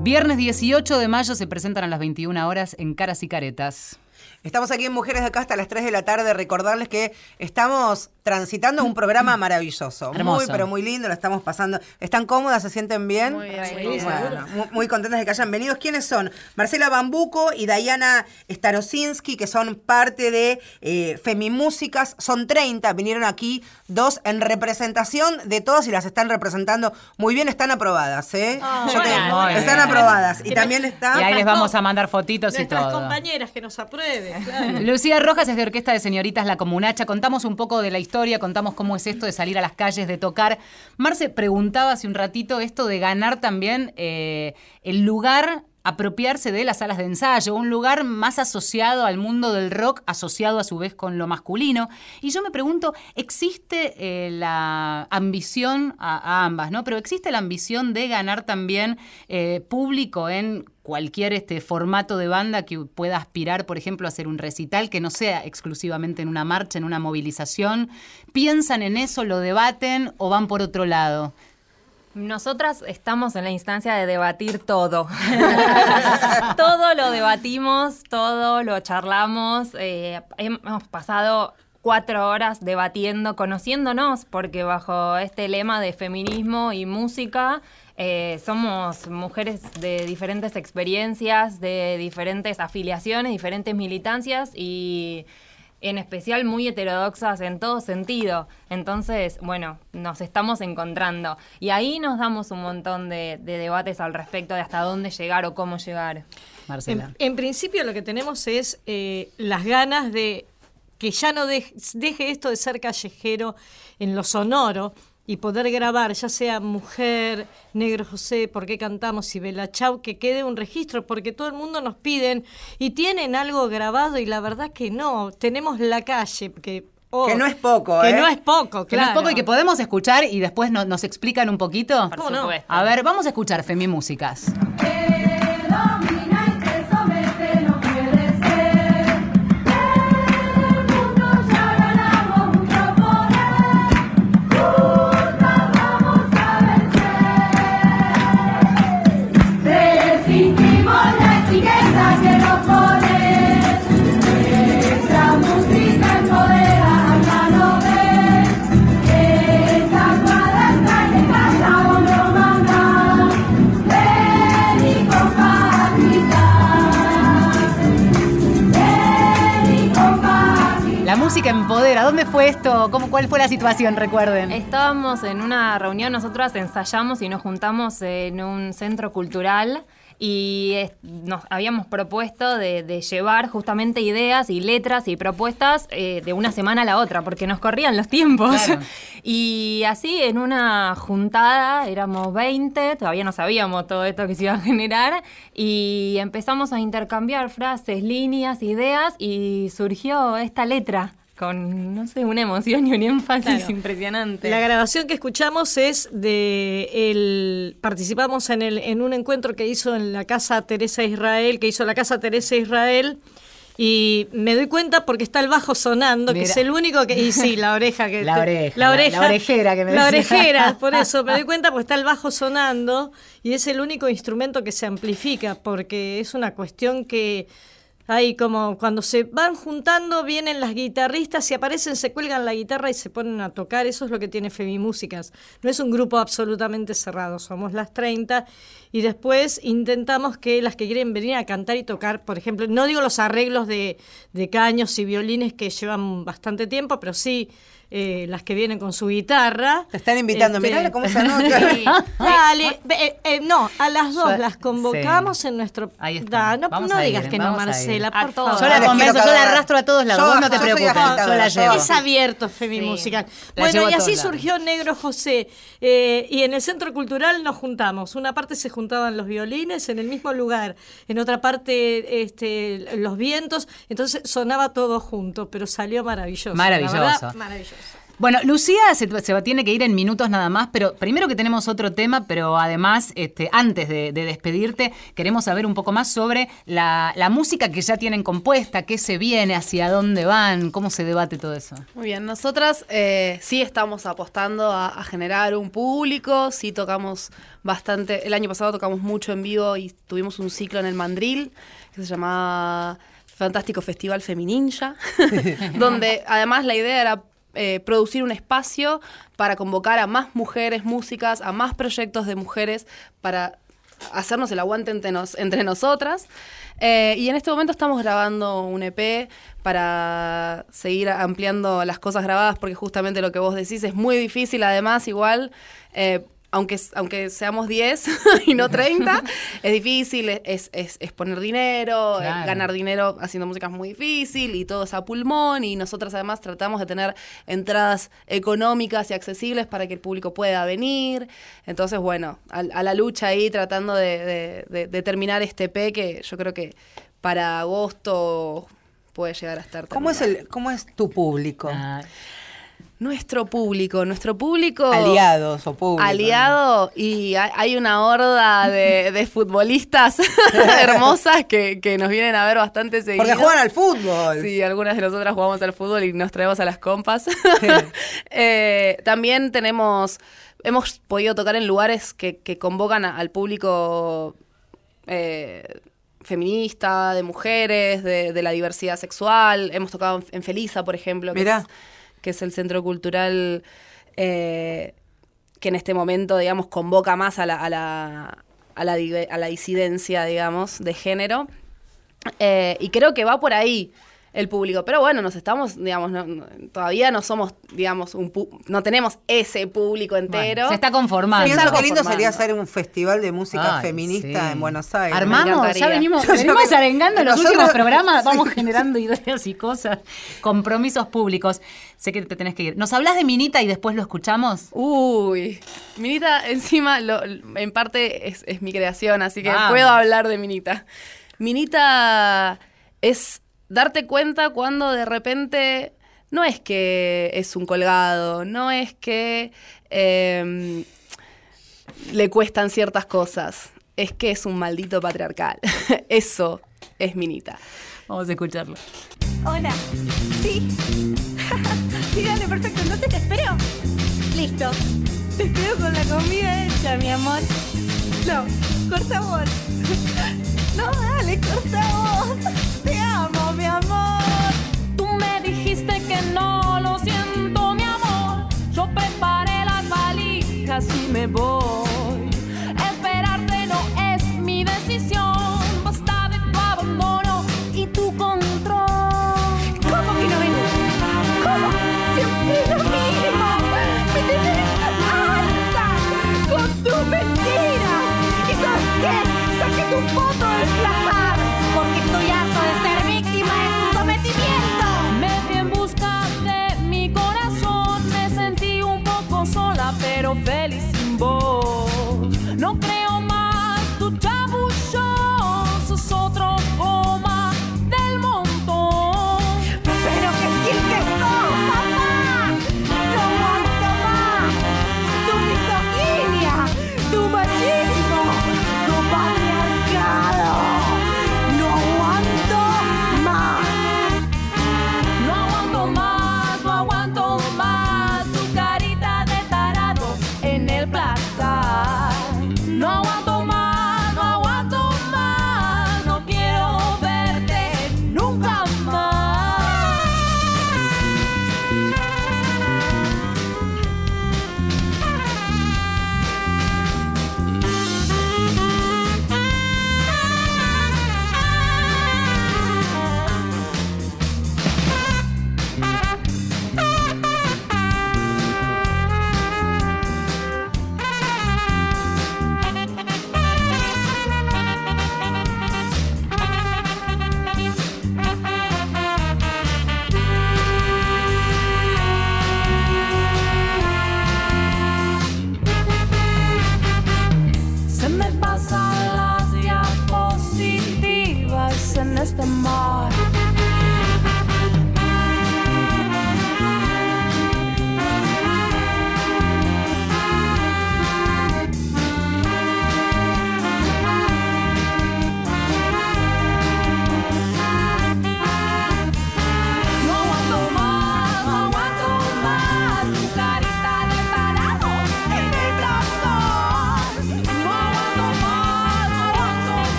Speaker 2: Viernes 18 de mayo se presentan a las 21 horas en Caras y Caretas.
Speaker 1: Estamos aquí en Mujeres de Acá hasta las 3 de la tarde. Recordarles que estamos transitando un programa maravilloso.
Speaker 2: Hermoso.
Speaker 1: Muy, pero muy lindo. Lo estamos pasando. ¿Están cómodas? ¿Se sienten bien?
Speaker 5: Muy bien, muy
Speaker 1: Bueno, muy, muy contentas de que hayan venido. ¿Quiénes son? Marcela Bambuco y Diana Starosinski, que son parte de eh, Femimúsicas. Son 30. Vinieron aquí dos en representación de todas y las están representando muy bien. Están aprobadas, ¿eh? Yo te-
Speaker 2: Muy
Speaker 1: están
Speaker 2: bien.
Speaker 1: aprobadas. Y también está...
Speaker 2: Y ahí les vamos a mandar fotitos y
Speaker 3: Nuestras
Speaker 2: todo.
Speaker 3: compañeras que nos aprueben. claro.
Speaker 2: Lucía Rojas es de Orquesta de Señoritas La Comunacha. Contamos un poco de la historia, contamos cómo es esto de salir a las calles, de tocar. Marce preguntaba hace un ratito esto de ganar también eh, el lugar apropiarse de las salas de ensayo, un lugar más asociado al mundo del rock, asociado a su vez con lo masculino. Y yo me pregunto, ¿existe eh, la ambición a, ambas, ¿no? Pero existe la ambición de ganar también eh, público en cualquier este formato de banda que pueda aspirar, por ejemplo, a hacer un recital que no sea exclusivamente en una marcha, en una movilización. ¿Piensan en eso, lo debaten o van por otro lado?
Speaker 4: Nosotras estamos en la instancia de debatir todo. todo lo debatimos, todo lo charlamos. eh, hemos pasado cuatro horas debatiendo, conociéndonos, porque bajo este lema de feminismo y música eh, somos mujeres de diferentes experiencias, de diferentes afiliaciones, diferentes militancias y en especial muy heterodoxas en todo sentido. Entonces, bueno, nos estamos encontrando. Y ahí nos damos un montón de, de debates al respecto de hasta dónde llegar o cómo llegar.
Speaker 2: Marcela.
Speaker 3: En, en principio lo que tenemos es eh, las ganas de que ya no dej- deje esto de ser callejero en lo sonoro y poder grabar, ya sea Mujer, Negro José, ¿por qué cantamos? y Bella Chau, que quede un registro, porque todo el mundo nos piden y tienen algo grabado y la verdad que no, tenemos la calle, que... oh,
Speaker 1: Que no es poco,
Speaker 3: Que
Speaker 1: ¿eh?
Speaker 3: no es poco,
Speaker 2: Que no
Speaker 3: claro.
Speaker 2: es poco y que podemos escuchar y después no- nos explican un poquito.
Speaker 4: Por
Speaker 3: no?
Speaker 2: A ver, vamos a escuchar Femimúsicas.
Speaker 9: Resistimos música empodera.
Speaker 2: ¿Dónde fue esto? ¿Cómo, ¿Cuál fue la situación? Recuerden.
Speaker 4: Estábamos en una reunión, nosotras ensayamos y nos juntamos en un centro cultural y es- nos habíamos propuesto de, de llevar justamente ideas y letras y propuestas eh, de una semana a la otra, porque nos corrían los tiempos.
Speaker 2: Claro.
Speaker 4: Y así en una juntada, éramos 20, todavía no sabíamos todo esto que se iba a generar, y empezamos a intercambiar frases, líneas, ideas, y surgió esta letra con, no sé, una emoción y un énfasis
Speaker 3: Claro.
Speaker 4: impresionante.
Speaker 3: La grabación que escuchamos es de el participamos en el en un encuentro que hizo en la casa Teresa Israel, que hizo la casa Teresa Israel. Y me doy cuenta porque está el bajo sonando, que es el único que. Y sí, la oreja que.
Speaker 2: La
Speaker 3: te-
Speaker 2: oreja,
Speaker 3: La
Speaker 2: la-
Speaker 3: oreja.
Speaker 2: la orejera que me
Speaker 3: La
Speaker 2: decía.
Speaker 3: orejera, por eso. Me doy cuenta porque está el bajo sonando y es el único instrumento que se amplifica, porque es una cuestión que. Hay como cuando se van juntando, vienen las guitarristas y aparecen, se cuelgan la guitarra y se ponen a tocar. Eso es lo que tiene Femimúsicas. No es un grupo absolutamente cerrado, somos las 30 y después intentamos que las que quieren venir a cantar y tocar, por ejemplo, no digo los arreglos de, de caños y violines que llevan bastante tiempo, pero sí eh, las que vienen con su guitarra.
Speaker 1: Te están invitando.
Speaker 3: Este,
Speaker 1: Mirá cómo se anota.
Speaker 4: Sí.
Speaker 3: Dale, ve- eh, no, a las dos
Speaker 2: Yo-
Speaker 3: las convocamos en nuestro.
Speaker 2: Ahí está.
Speaker 3: Da, no
Speaker 2: Vamos
Speaker 3: no
Speaker 2: a ir,
Speaker 3: digas que no. Marcela,
Speaker 4: A
Speaker 3: por
Speaker 4: todos.
Speaker 3: favor.
Speaker 2: Yo la
Speaker 1: quiero
Speaker 2: yo la arrastro a todos lados.
Speaker 1: Yo-
Speaker 2: Vos no te
Speaker 1: yo
Speaker 2: preocupes. Yo la llevo.
Speaker 3: Es abierto Femimúsica.
Speaker 2: La
Speaker 3: Bueno, y así surgió Negro José. Eh, y en el Centro Cultural nos juntamos. Una parte se juntaban los violines en el mismo lugar, en otra parte este, los vientos. Entonces sonaba todo junto, pero salió maravilloso. la
Speaker 2: Maravilloso.
Speaker 3: verdad, maravilloso.
Speaker 2: Bueno, Lucía se, tiene que ir en minutos nada más, pero primero que tenemos otro tema, pero además, este, antes de, de despedirte, queremos saber un poco más sobre la, la música que ya tienen compuesta, qué se viene, hacia dónde van, cómo se debate todo eso.
Speaker 5: Muy bien, nosotras eh, sí estamos apostando a, a generar un público, sí tocamos bastante, el año pasado tocamos mucho en vivo y tuvimos un ciclo en el Mandril que se llamaba Fantástico Festival Femininja, donde además la idea era eh, producir un espacio para convocar a más mujeres músicas, a más proyectos de mujeres para hacernos el aguante entre, nos- entre nosotras. Eh, y en este momento estamos grabando un EP para seguir ampliando las cosas grabadas, porque justamente lo que vos decís es muy difícil, además, igual. eh, aunque, aunque seamos 10 y no 30, es difícil, es, es- es poner dinero, eh,
Speaker 2: Claro.
Speaker 5: ganar dinero haciendo música es muy difícil y todo es a pulmón y nosotras además tratamos de tener entradas económicas y accesibles para que el público pueda venir. Entonces, bueno, a, a la lucha ahí tratando de, de- de- de terminar este P que yo creo que para agosto puede llegar a estar
Speaker 1: ¿Cómo es, el, ¿Cómo es tu público?
Speaker 2: Ah,
Speaker 5: Nuestro público, nuestro público...
Speaker 1: Aliados o público.
Speaker 5: Aliado y hay, una horda de, de futbolistas hermosas que, que nos vienen a ver bastante seguido.
Speaker 1: Porque juegan al fútbol.
Speaker 5: Sí, algunas de nosotras jugamos al fútbol y nos traemos a las compas. Eh, también tenemos, hemos podido tocar en lugares que, que convocan a- al público eh, feminista, de mujeres, de, de la diversidad sexual. Hemos tocado en, en Felisa, por ejemplo, que
Speaker 1: Mirá.
Speaker 5: es, que es el centro cultural eh, que en este momento, digamos, convoca más a la, a la, a la, a la disidencia, digamos, de género. Eh, y creo que va por ahí el público. Pero bueno, nos estamos, digamos, no- no- todavía no somos, digamos, un pu- no tenemos ese público entero.
Speaker 2: bueno, se está conformando.
Speaker 1: Pienso que lindo sería hacer un festival de música
Speaker 2: Ay,
Speaker 1: feminista
Speaker 2: sí.
Speaker 1: en Buenos Aires.
Speaker 2: Armamos, ya venimos,
Speaker 1: Yo
Speaker 2: venimos arengando en los últimos programas,
Speaker 1: Sí.
Speaker 2: vamos generando ideas y cosas, compromisos públicos. Sé que te tenés que ir. ¿Nos hablas de Minita y después lo escuchamos?
Speaker 5: Uy, Minita encima lo- en parte es, es mi creación, así que
Speaker 2: Vamos.
Speaker 5: puedo hablar de Minita. Minita es darte cuenta cuando de repente no es que es un colgado, no es que em, le cuestan ciertas cosas, es que es un maldito patriarcal. Eso es Minita.
Speaker 2: Vamos a escucharlo.
Speaker 10: Hola. Sí. sí, dale, perfecto. Entonces te espero. Listo. Te espero con la comida hecha, mi amor. No, corta vos. No, dale, corta vos. Amo, mi amor.
Speaker 6: Tú me dijiste que no, lo siento, mi amor. Yo preparé las valijas y me voy.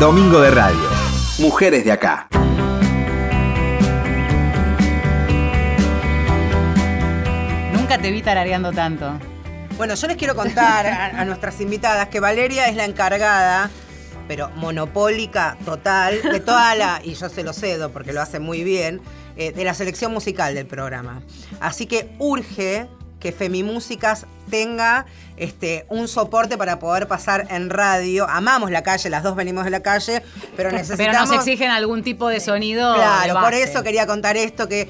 Speaker 7: Domingo de Radio. Mujeres de acá.
Speaker 2: Nunca te vi tarareando tanto.
Speaker 1: Bueno, yo les quiero contar a, a nuestras invitadas que Valeria es la encargada, pero monopólica total, de toda la, y yo se lo cedo porque lo hace muy bien, eh, de la selección musical del programa. Así que urge que Femimúsicas tenga este, un soporte para poder pasar en radio. Amamos la calle, las dos venimos de la calle, pero
Speaker 2: Pero
Speaker 1: necesitamos...
Speaker 2: nos exigen algún tipo de sonido.
Speaker 1: Claro,
Speaker 2: de
Speaker 1: por eso quería contar esto, que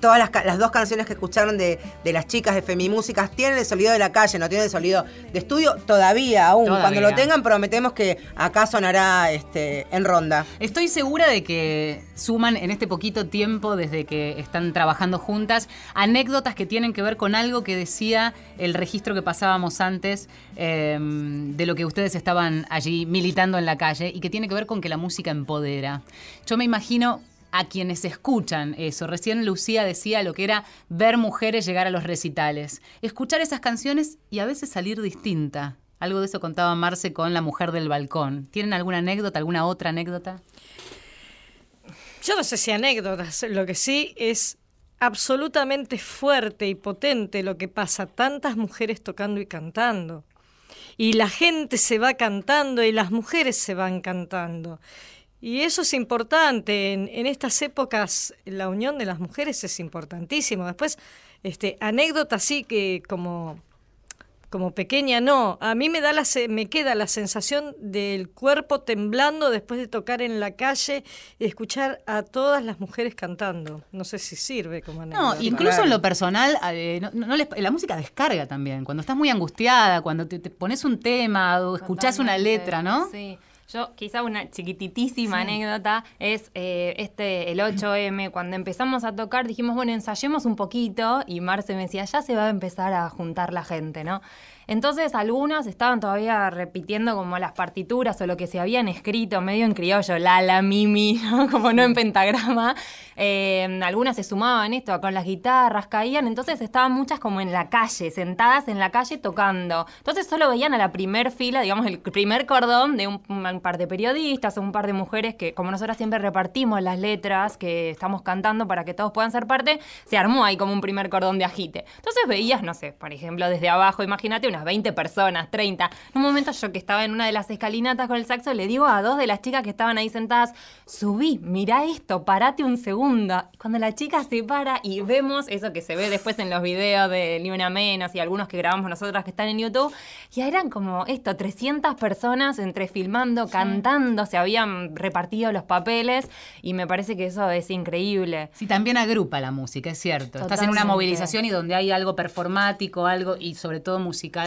Speaker 1: todas las, las dos canciones que escucharon de, de las chicas de Femimúsicas tienen el sonido de la calle, no tienen el sonido de estudio todavía aún.
Speaker 2: Todavía.
Speaker 1: Cuando lo tengan prometemos que acá sonará este, en ronda.
Speaker 2: Estoy segura de que suman en este poquito tiempo desde que están trabajando juntas anécdotas que tienen que ver con algo que decía el registro que pasábamos antes eh, de lo que ustedes estaban allí militando en la calle y que tiene que ver con que la música empodera. Yo me imagino a quienes escuchan eso. Recién Lucía decía lo que era ver mujeres llegar a los recitales, escuchar esas canciones y a veces salir distinta. Algo de eso contaba Marce con La Mujer del Balcón. ¿Tienen alguna anécdota, alguna otra anécdota?
Speaker 3: Yo no sé si anécdotas, lo que sí es absolutamente fuerte y potente lo que pasa, tantas mujeres tocando y cantando. Y la gente se va cantando y las mujeres se van cantando. Y eso es importante. En, estas épocas la unión de las mujeres es importantísimo. Después, este, anécdotas sí que como como pequeña no. A mí me da la se- me queda la sensación del cuerpo temblando después de tocar en la calle y escuchar a todas las mujeres cantando. No sé si sirve como anécdota.
Speaker 2: No, incluso en lo personal, eh, no- no les- la música descarga también. Cuando estás muy angustiada, cuando te, te pones un tema o escuchás una letra, ¿no?
Speaker 4: Sí. Yo, quizá una chiquititísima anécdota es eh, este, el 8M, cuando empezamos a tocar dijimos, bueno, ensayemos un poquito y Marce me decía, ya se va a empezar a juntar la gente, ¿no? Entonces algunas estaban todavía repitiendo como las partituras o lo que se habían escrito medio en criollo, la, la, mimi, ¿no? como no en pentagrama. Eh, algunas se sumaban esto con las guitarras, caían, entonces estaban muchas como en la calle, sentadas en la calle tocando. Entonces solo veían a la primer fila, digamos, el primer cordón de un, un par de periodistas o un par de mujeres que, como nosotras siempre repartimos las letras que estamos cantando para que todos puedan ser parte, se armó ahí como un primer cordón de agite. Entonces veías, no sé, por ejemplo, desde abajo, imagínate unas 20 personas, 30. En un momento yo que estaba en una de las escalinatas con el saxo, le digo a dos de las chicas que estaban ahí sentadas, subí, mirá esto, parate un segundo. Cuando la chica se para y vemos eso que se ve después en los videos de Ni Una Menos y algunos que grabamos nosotras que están en YouTube, ya eran como esto, 300 personas entre filmando, cantando, se habían repartido los papeles y me parece que eso es increíble.
Speaker 2: Sí, también agrupa la música, es cierto. Estás en una movilización y donde hay algo performático, algo y sobre todo musical,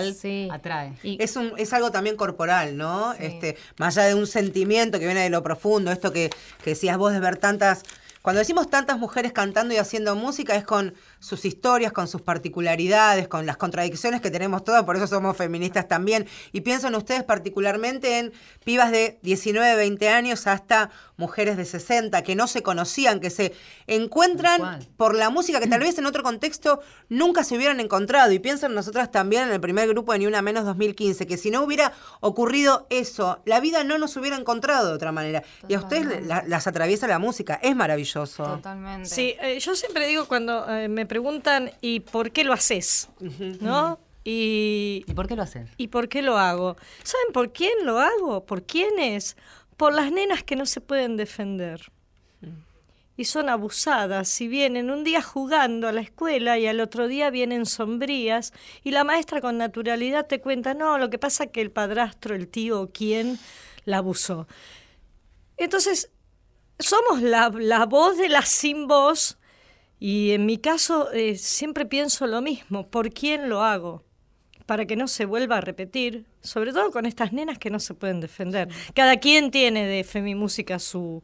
Speaker 2: atrae.
Speaker 1: Es, un, es algo también corporal, ¿no? Este, más allá de un sentimiento que viene de lo profundo, esto que, que decías vos de ver tantas. Cuando decimos tantas mujeres cantando y haciendo música es con sus historias, con sus particularidades, con las contradicciones que tenemos todas, por eso somos feministas también. Y pienso en ustedes particularmente en pibas de 19, 20 años hasta mujeres de 60 que no se conocían, que se encuentran por la música que tal vez en otro contexto nunca se hubieran encontrado. Y pienso en nosotras también en el primer grupo de Ni Una Menos 2015, que si no hubiera ocurrido eso, la vida no nos hubiera encontrado de otra manera. Y a ustedes la- las atraviesa la música, es maravilloso.
Speaker 4: Totalmente.
Speaker 3: Sí, eh, yo siempre digo cuando eh, me preguntan, ¿y por qué lo haces? ¿No? Y,
Speaker 2: ¿Y por qué lo haces?
Speaker 3: ¿Y por qué lo hago? ¿Saben por quién lo hago? ¿Por quiénes? Por las nenas que no se pueden defender. Y son abusadas y vienen un día jugando a la escuela y al otro día vienen sombrías y la maestra con naturalidad te cuenta, no, lo que pasa es que el padrastro, el tío o quién la abusó. Entonces, somos la, la voz de la sin voz y en mi caso eh, siempre pienso lo mismo, ¿por quién lo hago? Para que no se vuelva a repetir, sobre todo con estas nenas que no se pueden defender. Cada quien tiene de Femimúsica su,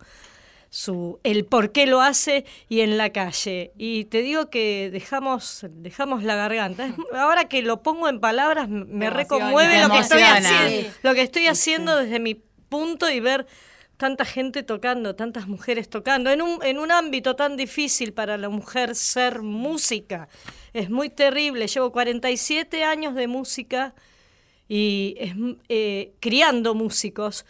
Speaker 3: su el por qué lo hace y en la calle. Y te digo que dejamos, dejamos la garganta. Ahora que lo pongo en palabras, me reconmueve lo que estoy haciendo, lo que estoy haciendo desde mi punto y ver tanta gente tocando, tantas mujeres tocando, en un, en un ámbito tan difícil para la mujer ser música. Es muy terrible. Llevo 47 años de música y es, eh, criando músicos.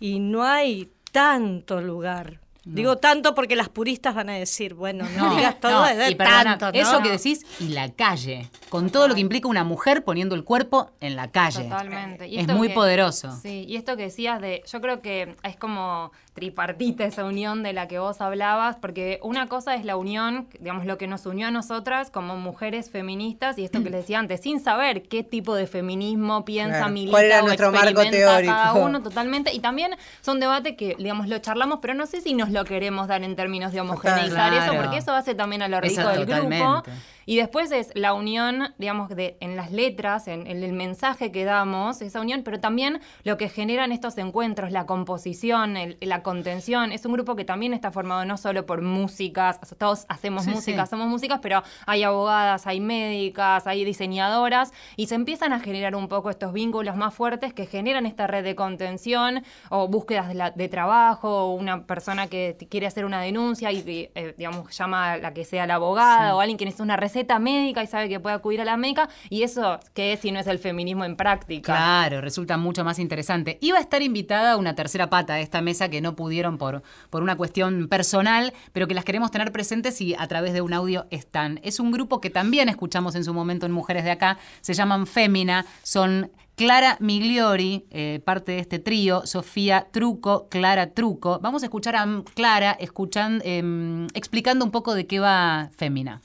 Speaker 3: y no hay tanto lugar. Digo tanto porque las puristas van a decir, bueno, no, digas todo
Speaker 2: no,
Speaker 3: es de
Speaker 2: y perdona,
Speaker 3: tanto, ¿no?
Speaker 2: Eso que decís, y la calle, con todo lo que implica una mujer poniendo el cuerpo en la calle.
Speaker 4: Totalmente. Y
Speaker 2: Es
Speaker 4: esto
Speaker 2: muy
Speaker 4: que-
Speaker 2: poderoso.
Speaker 4: Sí, y esto que decías de, yo creo que es como tripartita esa unión de la que vos hablabas, porque una cosa es la unión, digamos, lo que nos unió a nosotras como mujeres feministas, y esto que les decía antes, sin saber qué tipo de feminismo piensa,
Speaker 1: Claro.
Speaker 4: milita
Speaker 1: ¿Cuál era
Speaker 4: o
Speaker 1: nuestro marco
Speaker 4: experimenta
Speaker 1: teórico?
Speaker 4: cada uno totalmente, y también son debate que, digamos, lo charlamos, pero no sé si nos lo queremos dar en términos de homogeneizar eso, porque eso hace también a lo rico
Speaker 2: Eso
Speaker 4: del grupo. Y después es la unión, digamos, de, en las letras, en, en el mensaje que damos, esa unión, pero también lo que generan estos encuentros, la composición, el- la contención. Es un grupo que también está formado no solo por músicas, todos hacemos
Speaker 2: Sí,
Speaker 4: música,
Speaker 2: sí.
Speaker 4: somos músicas, pero hay abogadas, hay médicas, hay diseñadoras, y se empiezan a generar un poco estos vínculos más fuertes que generan esta red de contención o búsquedas de, la- de trabajo, o una persona que quiere hacer una denuncia y, eh, digamos, llama a la que sea la abogada o alguien que necesita una receta médica y sabe que puede acudir a la médica. Y eso, ¿qué es si no es el feminismo en práctica?
Speaker 2: Claro, resulta mucho más interesante. Iba a estar invitada una tercera pata de esta mesa que no pudieron por, por una cuestión personal, pero que las queremos tener presentes y a través de un audio están. Es un grupo que también escuchamos en su momento en Mujeres de Acá, se llaman Fémina, son Clara Migliori, eh, parte de este trío, Sofía Truco, Clara Truco. Vamos a escuchar a Clara escuchan, em, explicando un poco de qué va Fémina.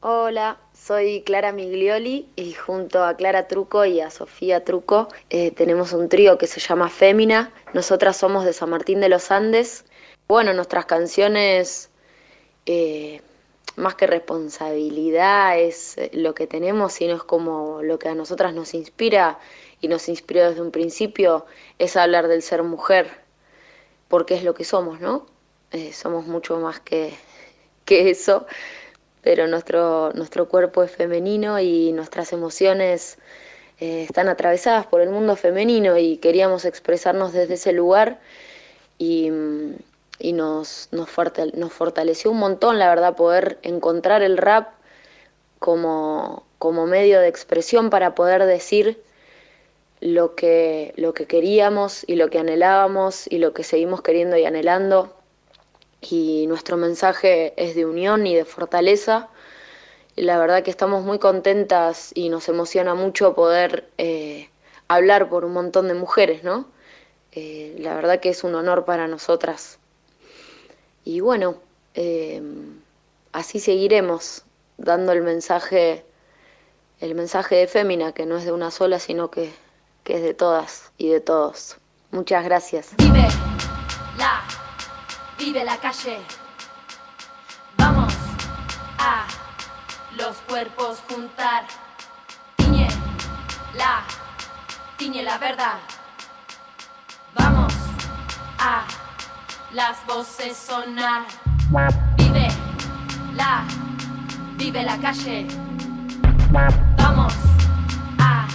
Speaker 11: Hola, soy Clara Miglioli y junto a Clara Truco y a Sofía Truco eh, tenemos un trío que se llama Fémina. Nosotras somos de San Martín de los Andes. Bueno, nuestras canciones, eh, más que responsabilidad, es eh, lo que tenemos, sino es como lo que a nosotras nos inspira y nos inspiró desde un principio, es hablar del ser mujer, porque es lo que somos, ¿no? Somos mucho más que, que eso pero nuestro, nuestro cuerpo es femenino y nuestras emociones eh, están atravesadas por el mundo femenino y queríamos expresarnos desde ese lugar y, mm, y nos, nos, fortal- nos fortaleció un montón, la verdad, poder encontrar el rap como, como medio de expresión para poder decir lo que, lo que queríamos y lo que anhelábamos y lo que seguimos queriendo y anhelando y nuestro mensaje es de unión y de fortaleza. La verdad que estamos muy contentas y nos emociona mucho poder eh, hablar por un montón de mujeres, ¿no? Eh, la verdad que es un honor para nosotras. Y bueno, eh, así seguiremos dando el mensaje, el mensaje de Fémina, que no es de una sola, sino que, que es de todas y de todos. Muchas gracias.
Speaker 12: Vive la calle. Vamos a los cuerpos juntar. Tiñe la, tiñe la verdad. Vamos a las voces sonar. Vive la, vive la calle. Vamos a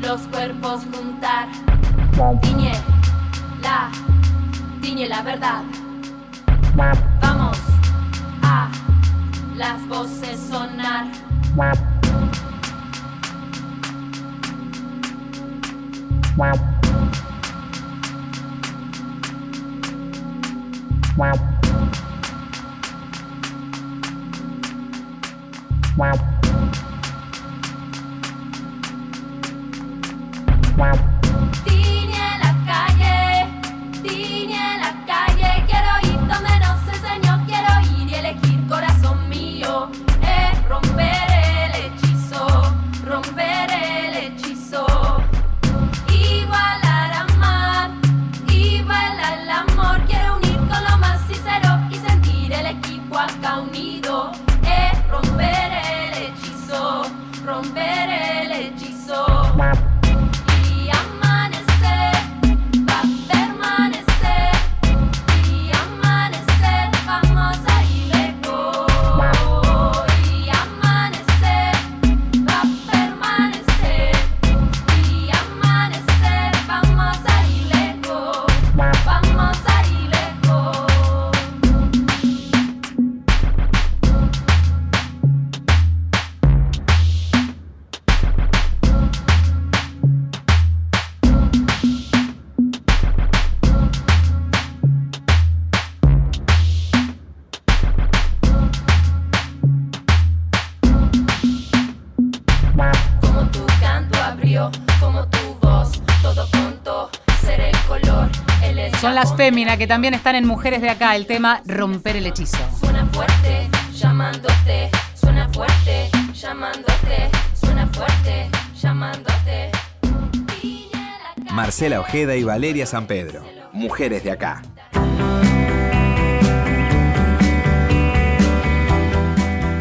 Speaker 12: los cuerpos juntar. Tiñe la, tiñe la verdad. Vamos a las voces sonar. Tiñe
Speaker 9: Féminas que también están en Mujeres de Acá, el tema Romper el Hechizo.
Speaker 12: Suena fuerte, llamándote, suena fuerte, llamándote, suena fuerte, llamándote.
Speaker 7: Marcela Ojeda y Valeria San Pedro. Mujeres de acá.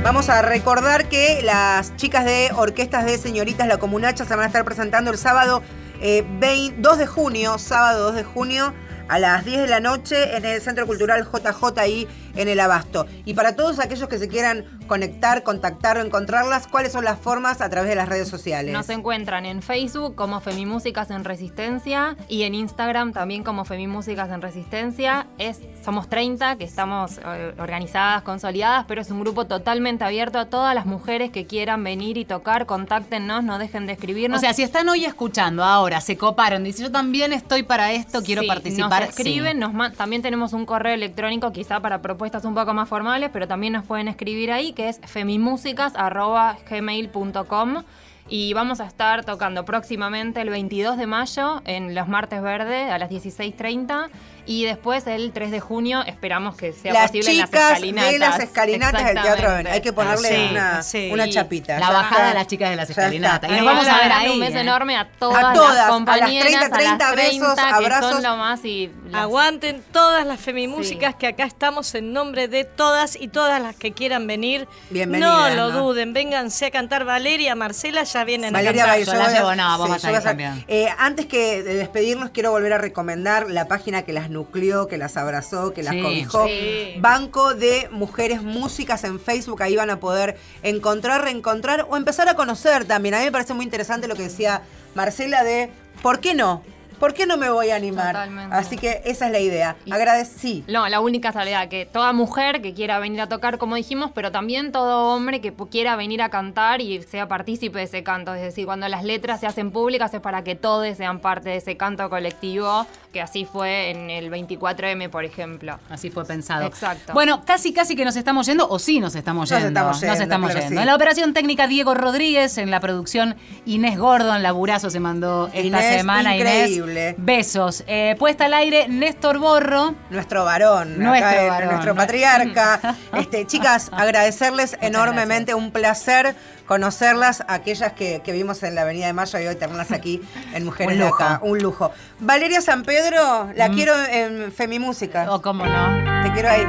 Speaker 1: Vamos a recordar que las chicas de Orquestas de Señoritas La Comunacha se van a estar presentando el sábado eh, 20 2 de junio, sábado 2 de junio, a las 10 de la noche en el Centro Cultural JJ ahí en el Abasto. Y para todos aquellos que se quieran conectar, contactar o encontrarlas, ¿cuáles son las formas a través de las redes sociales?
Speaker 4: Nos encuentran en Facebook como Femimúsicas en Resistencia y en Instagram también como Femimúsicas en Resistencia. Es, somos 30 que estamos eh, organizadas, consolidadas, pero es un grupo totalmente abierto a todas las mujeres que quieran venir y tocar. Contáctenos, no dejen de escribirnos.
Speaker 9: O sea, si están hoy escuchando ahora, se coparon, dicen yo también estoy para esto, quiero
Speaker 4: Sí,
Speaker 9: participar.
Speaker 4: Nos escriben, nos también tenemos un correo electrónico quizá para propuestas un poco más formales, pero también nos pueden escribir ahí, que es femimúsicas.gmail.com y vamos a estar tocando próximamente el 22 de mayo en los martes verdes a las 16.30 y después el 3 de junio esperamos que sea
Speaker 1: las
Speaker 4: posible
Speaker 1: chicas
Speaker 4: en las escalinatas.
Speaker 1: de las escalinatas del Teatro
Speaker 4: Exactamente.
Speaker 1: Hay que ponerle
Speaker 9: Sí,
Speaker 1: una,
Speaker 3: sí.
Speaker 1: una chapita.
Speaker 9: La bajada
Speaker 1: está.
Speaker 9: de las chicas de las escalinatas. Y nos vamos a ver ahí.
Speaker 4: Un beso
Speaker 9: ¿eh?
Speaker 4: enorme a todas,
Speaker 1: A todas, a
Speaker 4: las compañeras,
Speaker 1: 30,
Speaker 4: a las
Speaker 1: 30 besos,
Speaker 4: que
Speaker 1: abrazos.
Speaker 4: son lo más y las-
Speaker 3: Aguanten todas las femimúsicas que acá estamos en nombre de todas y todas las que quieran venir.
Speaker 1: Bienvenidas,
Speaker 3: No lo
Speaker 1: ¿no?
Speaker 3: duden, vénganse a cantar Valeria, Marcela, ya vienen
Speaker 1: Valeria
Speaker 3: a cantar.
Speaker 9: Yo la llevo, no, vos
Speaker 1: sí,
Speaker 9: vas a
Speaker 1: yo
Speaker 9: ir también.
Speaker 1: Eh, antes que de despedirnos, quiero volver a recomendar la página que las nucleó, que las abrazó, que las
Speaker 9: Sí.
Speaker 1: cobijó.
Speaker 3: Sí.
Speaker 1: Banco de Mujeres Músicas en Facebook. Ahí van a poder encontrar, reencontrar o empezar a conocer también. A mí me parece muy interesante lo que decía Marcela de ¿por qué no? ¿Por qué no me voy a animar?
Speaker 4: Totalmente.
Speaker 1: Así que esa es la idea. Agradecí.
Speaker 4: No, la única salida que toda mujer que quiera venir a tocar, como dijimos, pero también todo hombre que quiera venir a cantar y sea partícipe de ese canto. Es decir, cuando las letras se hacen públicas es para que todos sean parte de ese canto colectivo, que así fue en el 24M, por ejemplo.
Speaker 9: Así fue pensado.
Speaker 4: Exacto.
Speaker 9: Bueno, casi casi que nos estamos yendo, o sí nos estamos
Speaker 1: Nos
Speaker 9: yendo. Nos estamos yendo.
Speaker 1: sí.
Speaker 9: En la operación técnica Diego Rodríguez, en la producción Inés Gordon, laburazo se mandó esta
Speaker 1: Inés,
Speaker 9: semana.
Speaker 1: increíble.
Speaker 9: Inés. Besos. Eh, puesta al aire, Néstor Borro.
Speaker 1: Nuestro varón,
Speaker 9: Nuestro
Speaker 1: acá,
Speaker 9: varón.
Speaker 1: nuestro patriarca. Este, chicas, agradecerles enormemente, un placer conocerlas, aquellas que, que vimos en la Avenida de Mayo y hoy tenerlas aquí en Mujeres de. Acá. Un lujo. Valeria San Pedro, la quiero en Femimúsica.
Speaker 9: O Oh, cómo no.
Speaker 1: Te quiero ahí.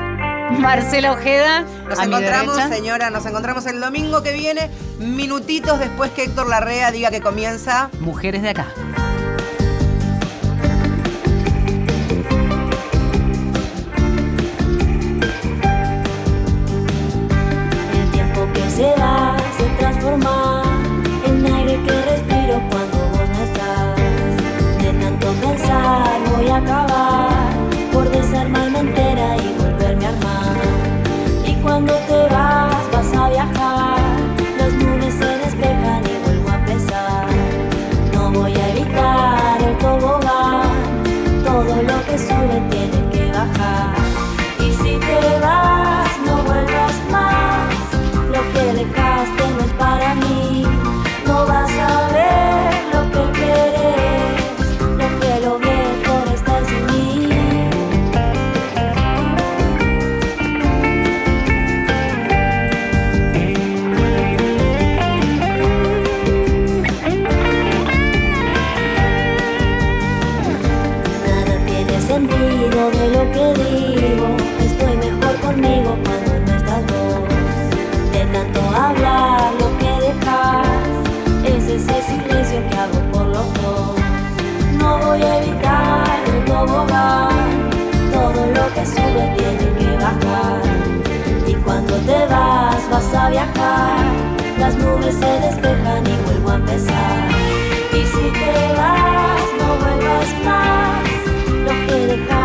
Speaker 9: Marcela Ojeda.
Speaker 1: Nos
Speaker 9: a
Speaker 1: encontramos, señora, nos encontramos el domingo que viene, minutitos después que Héctor Larrea diga que comienza.
Speaker 9: Mujeres de acá.
Speaker 13: las nubes se despejan y vuelvo a empezar. Y si te vas, no vuelvas más, lo que dejar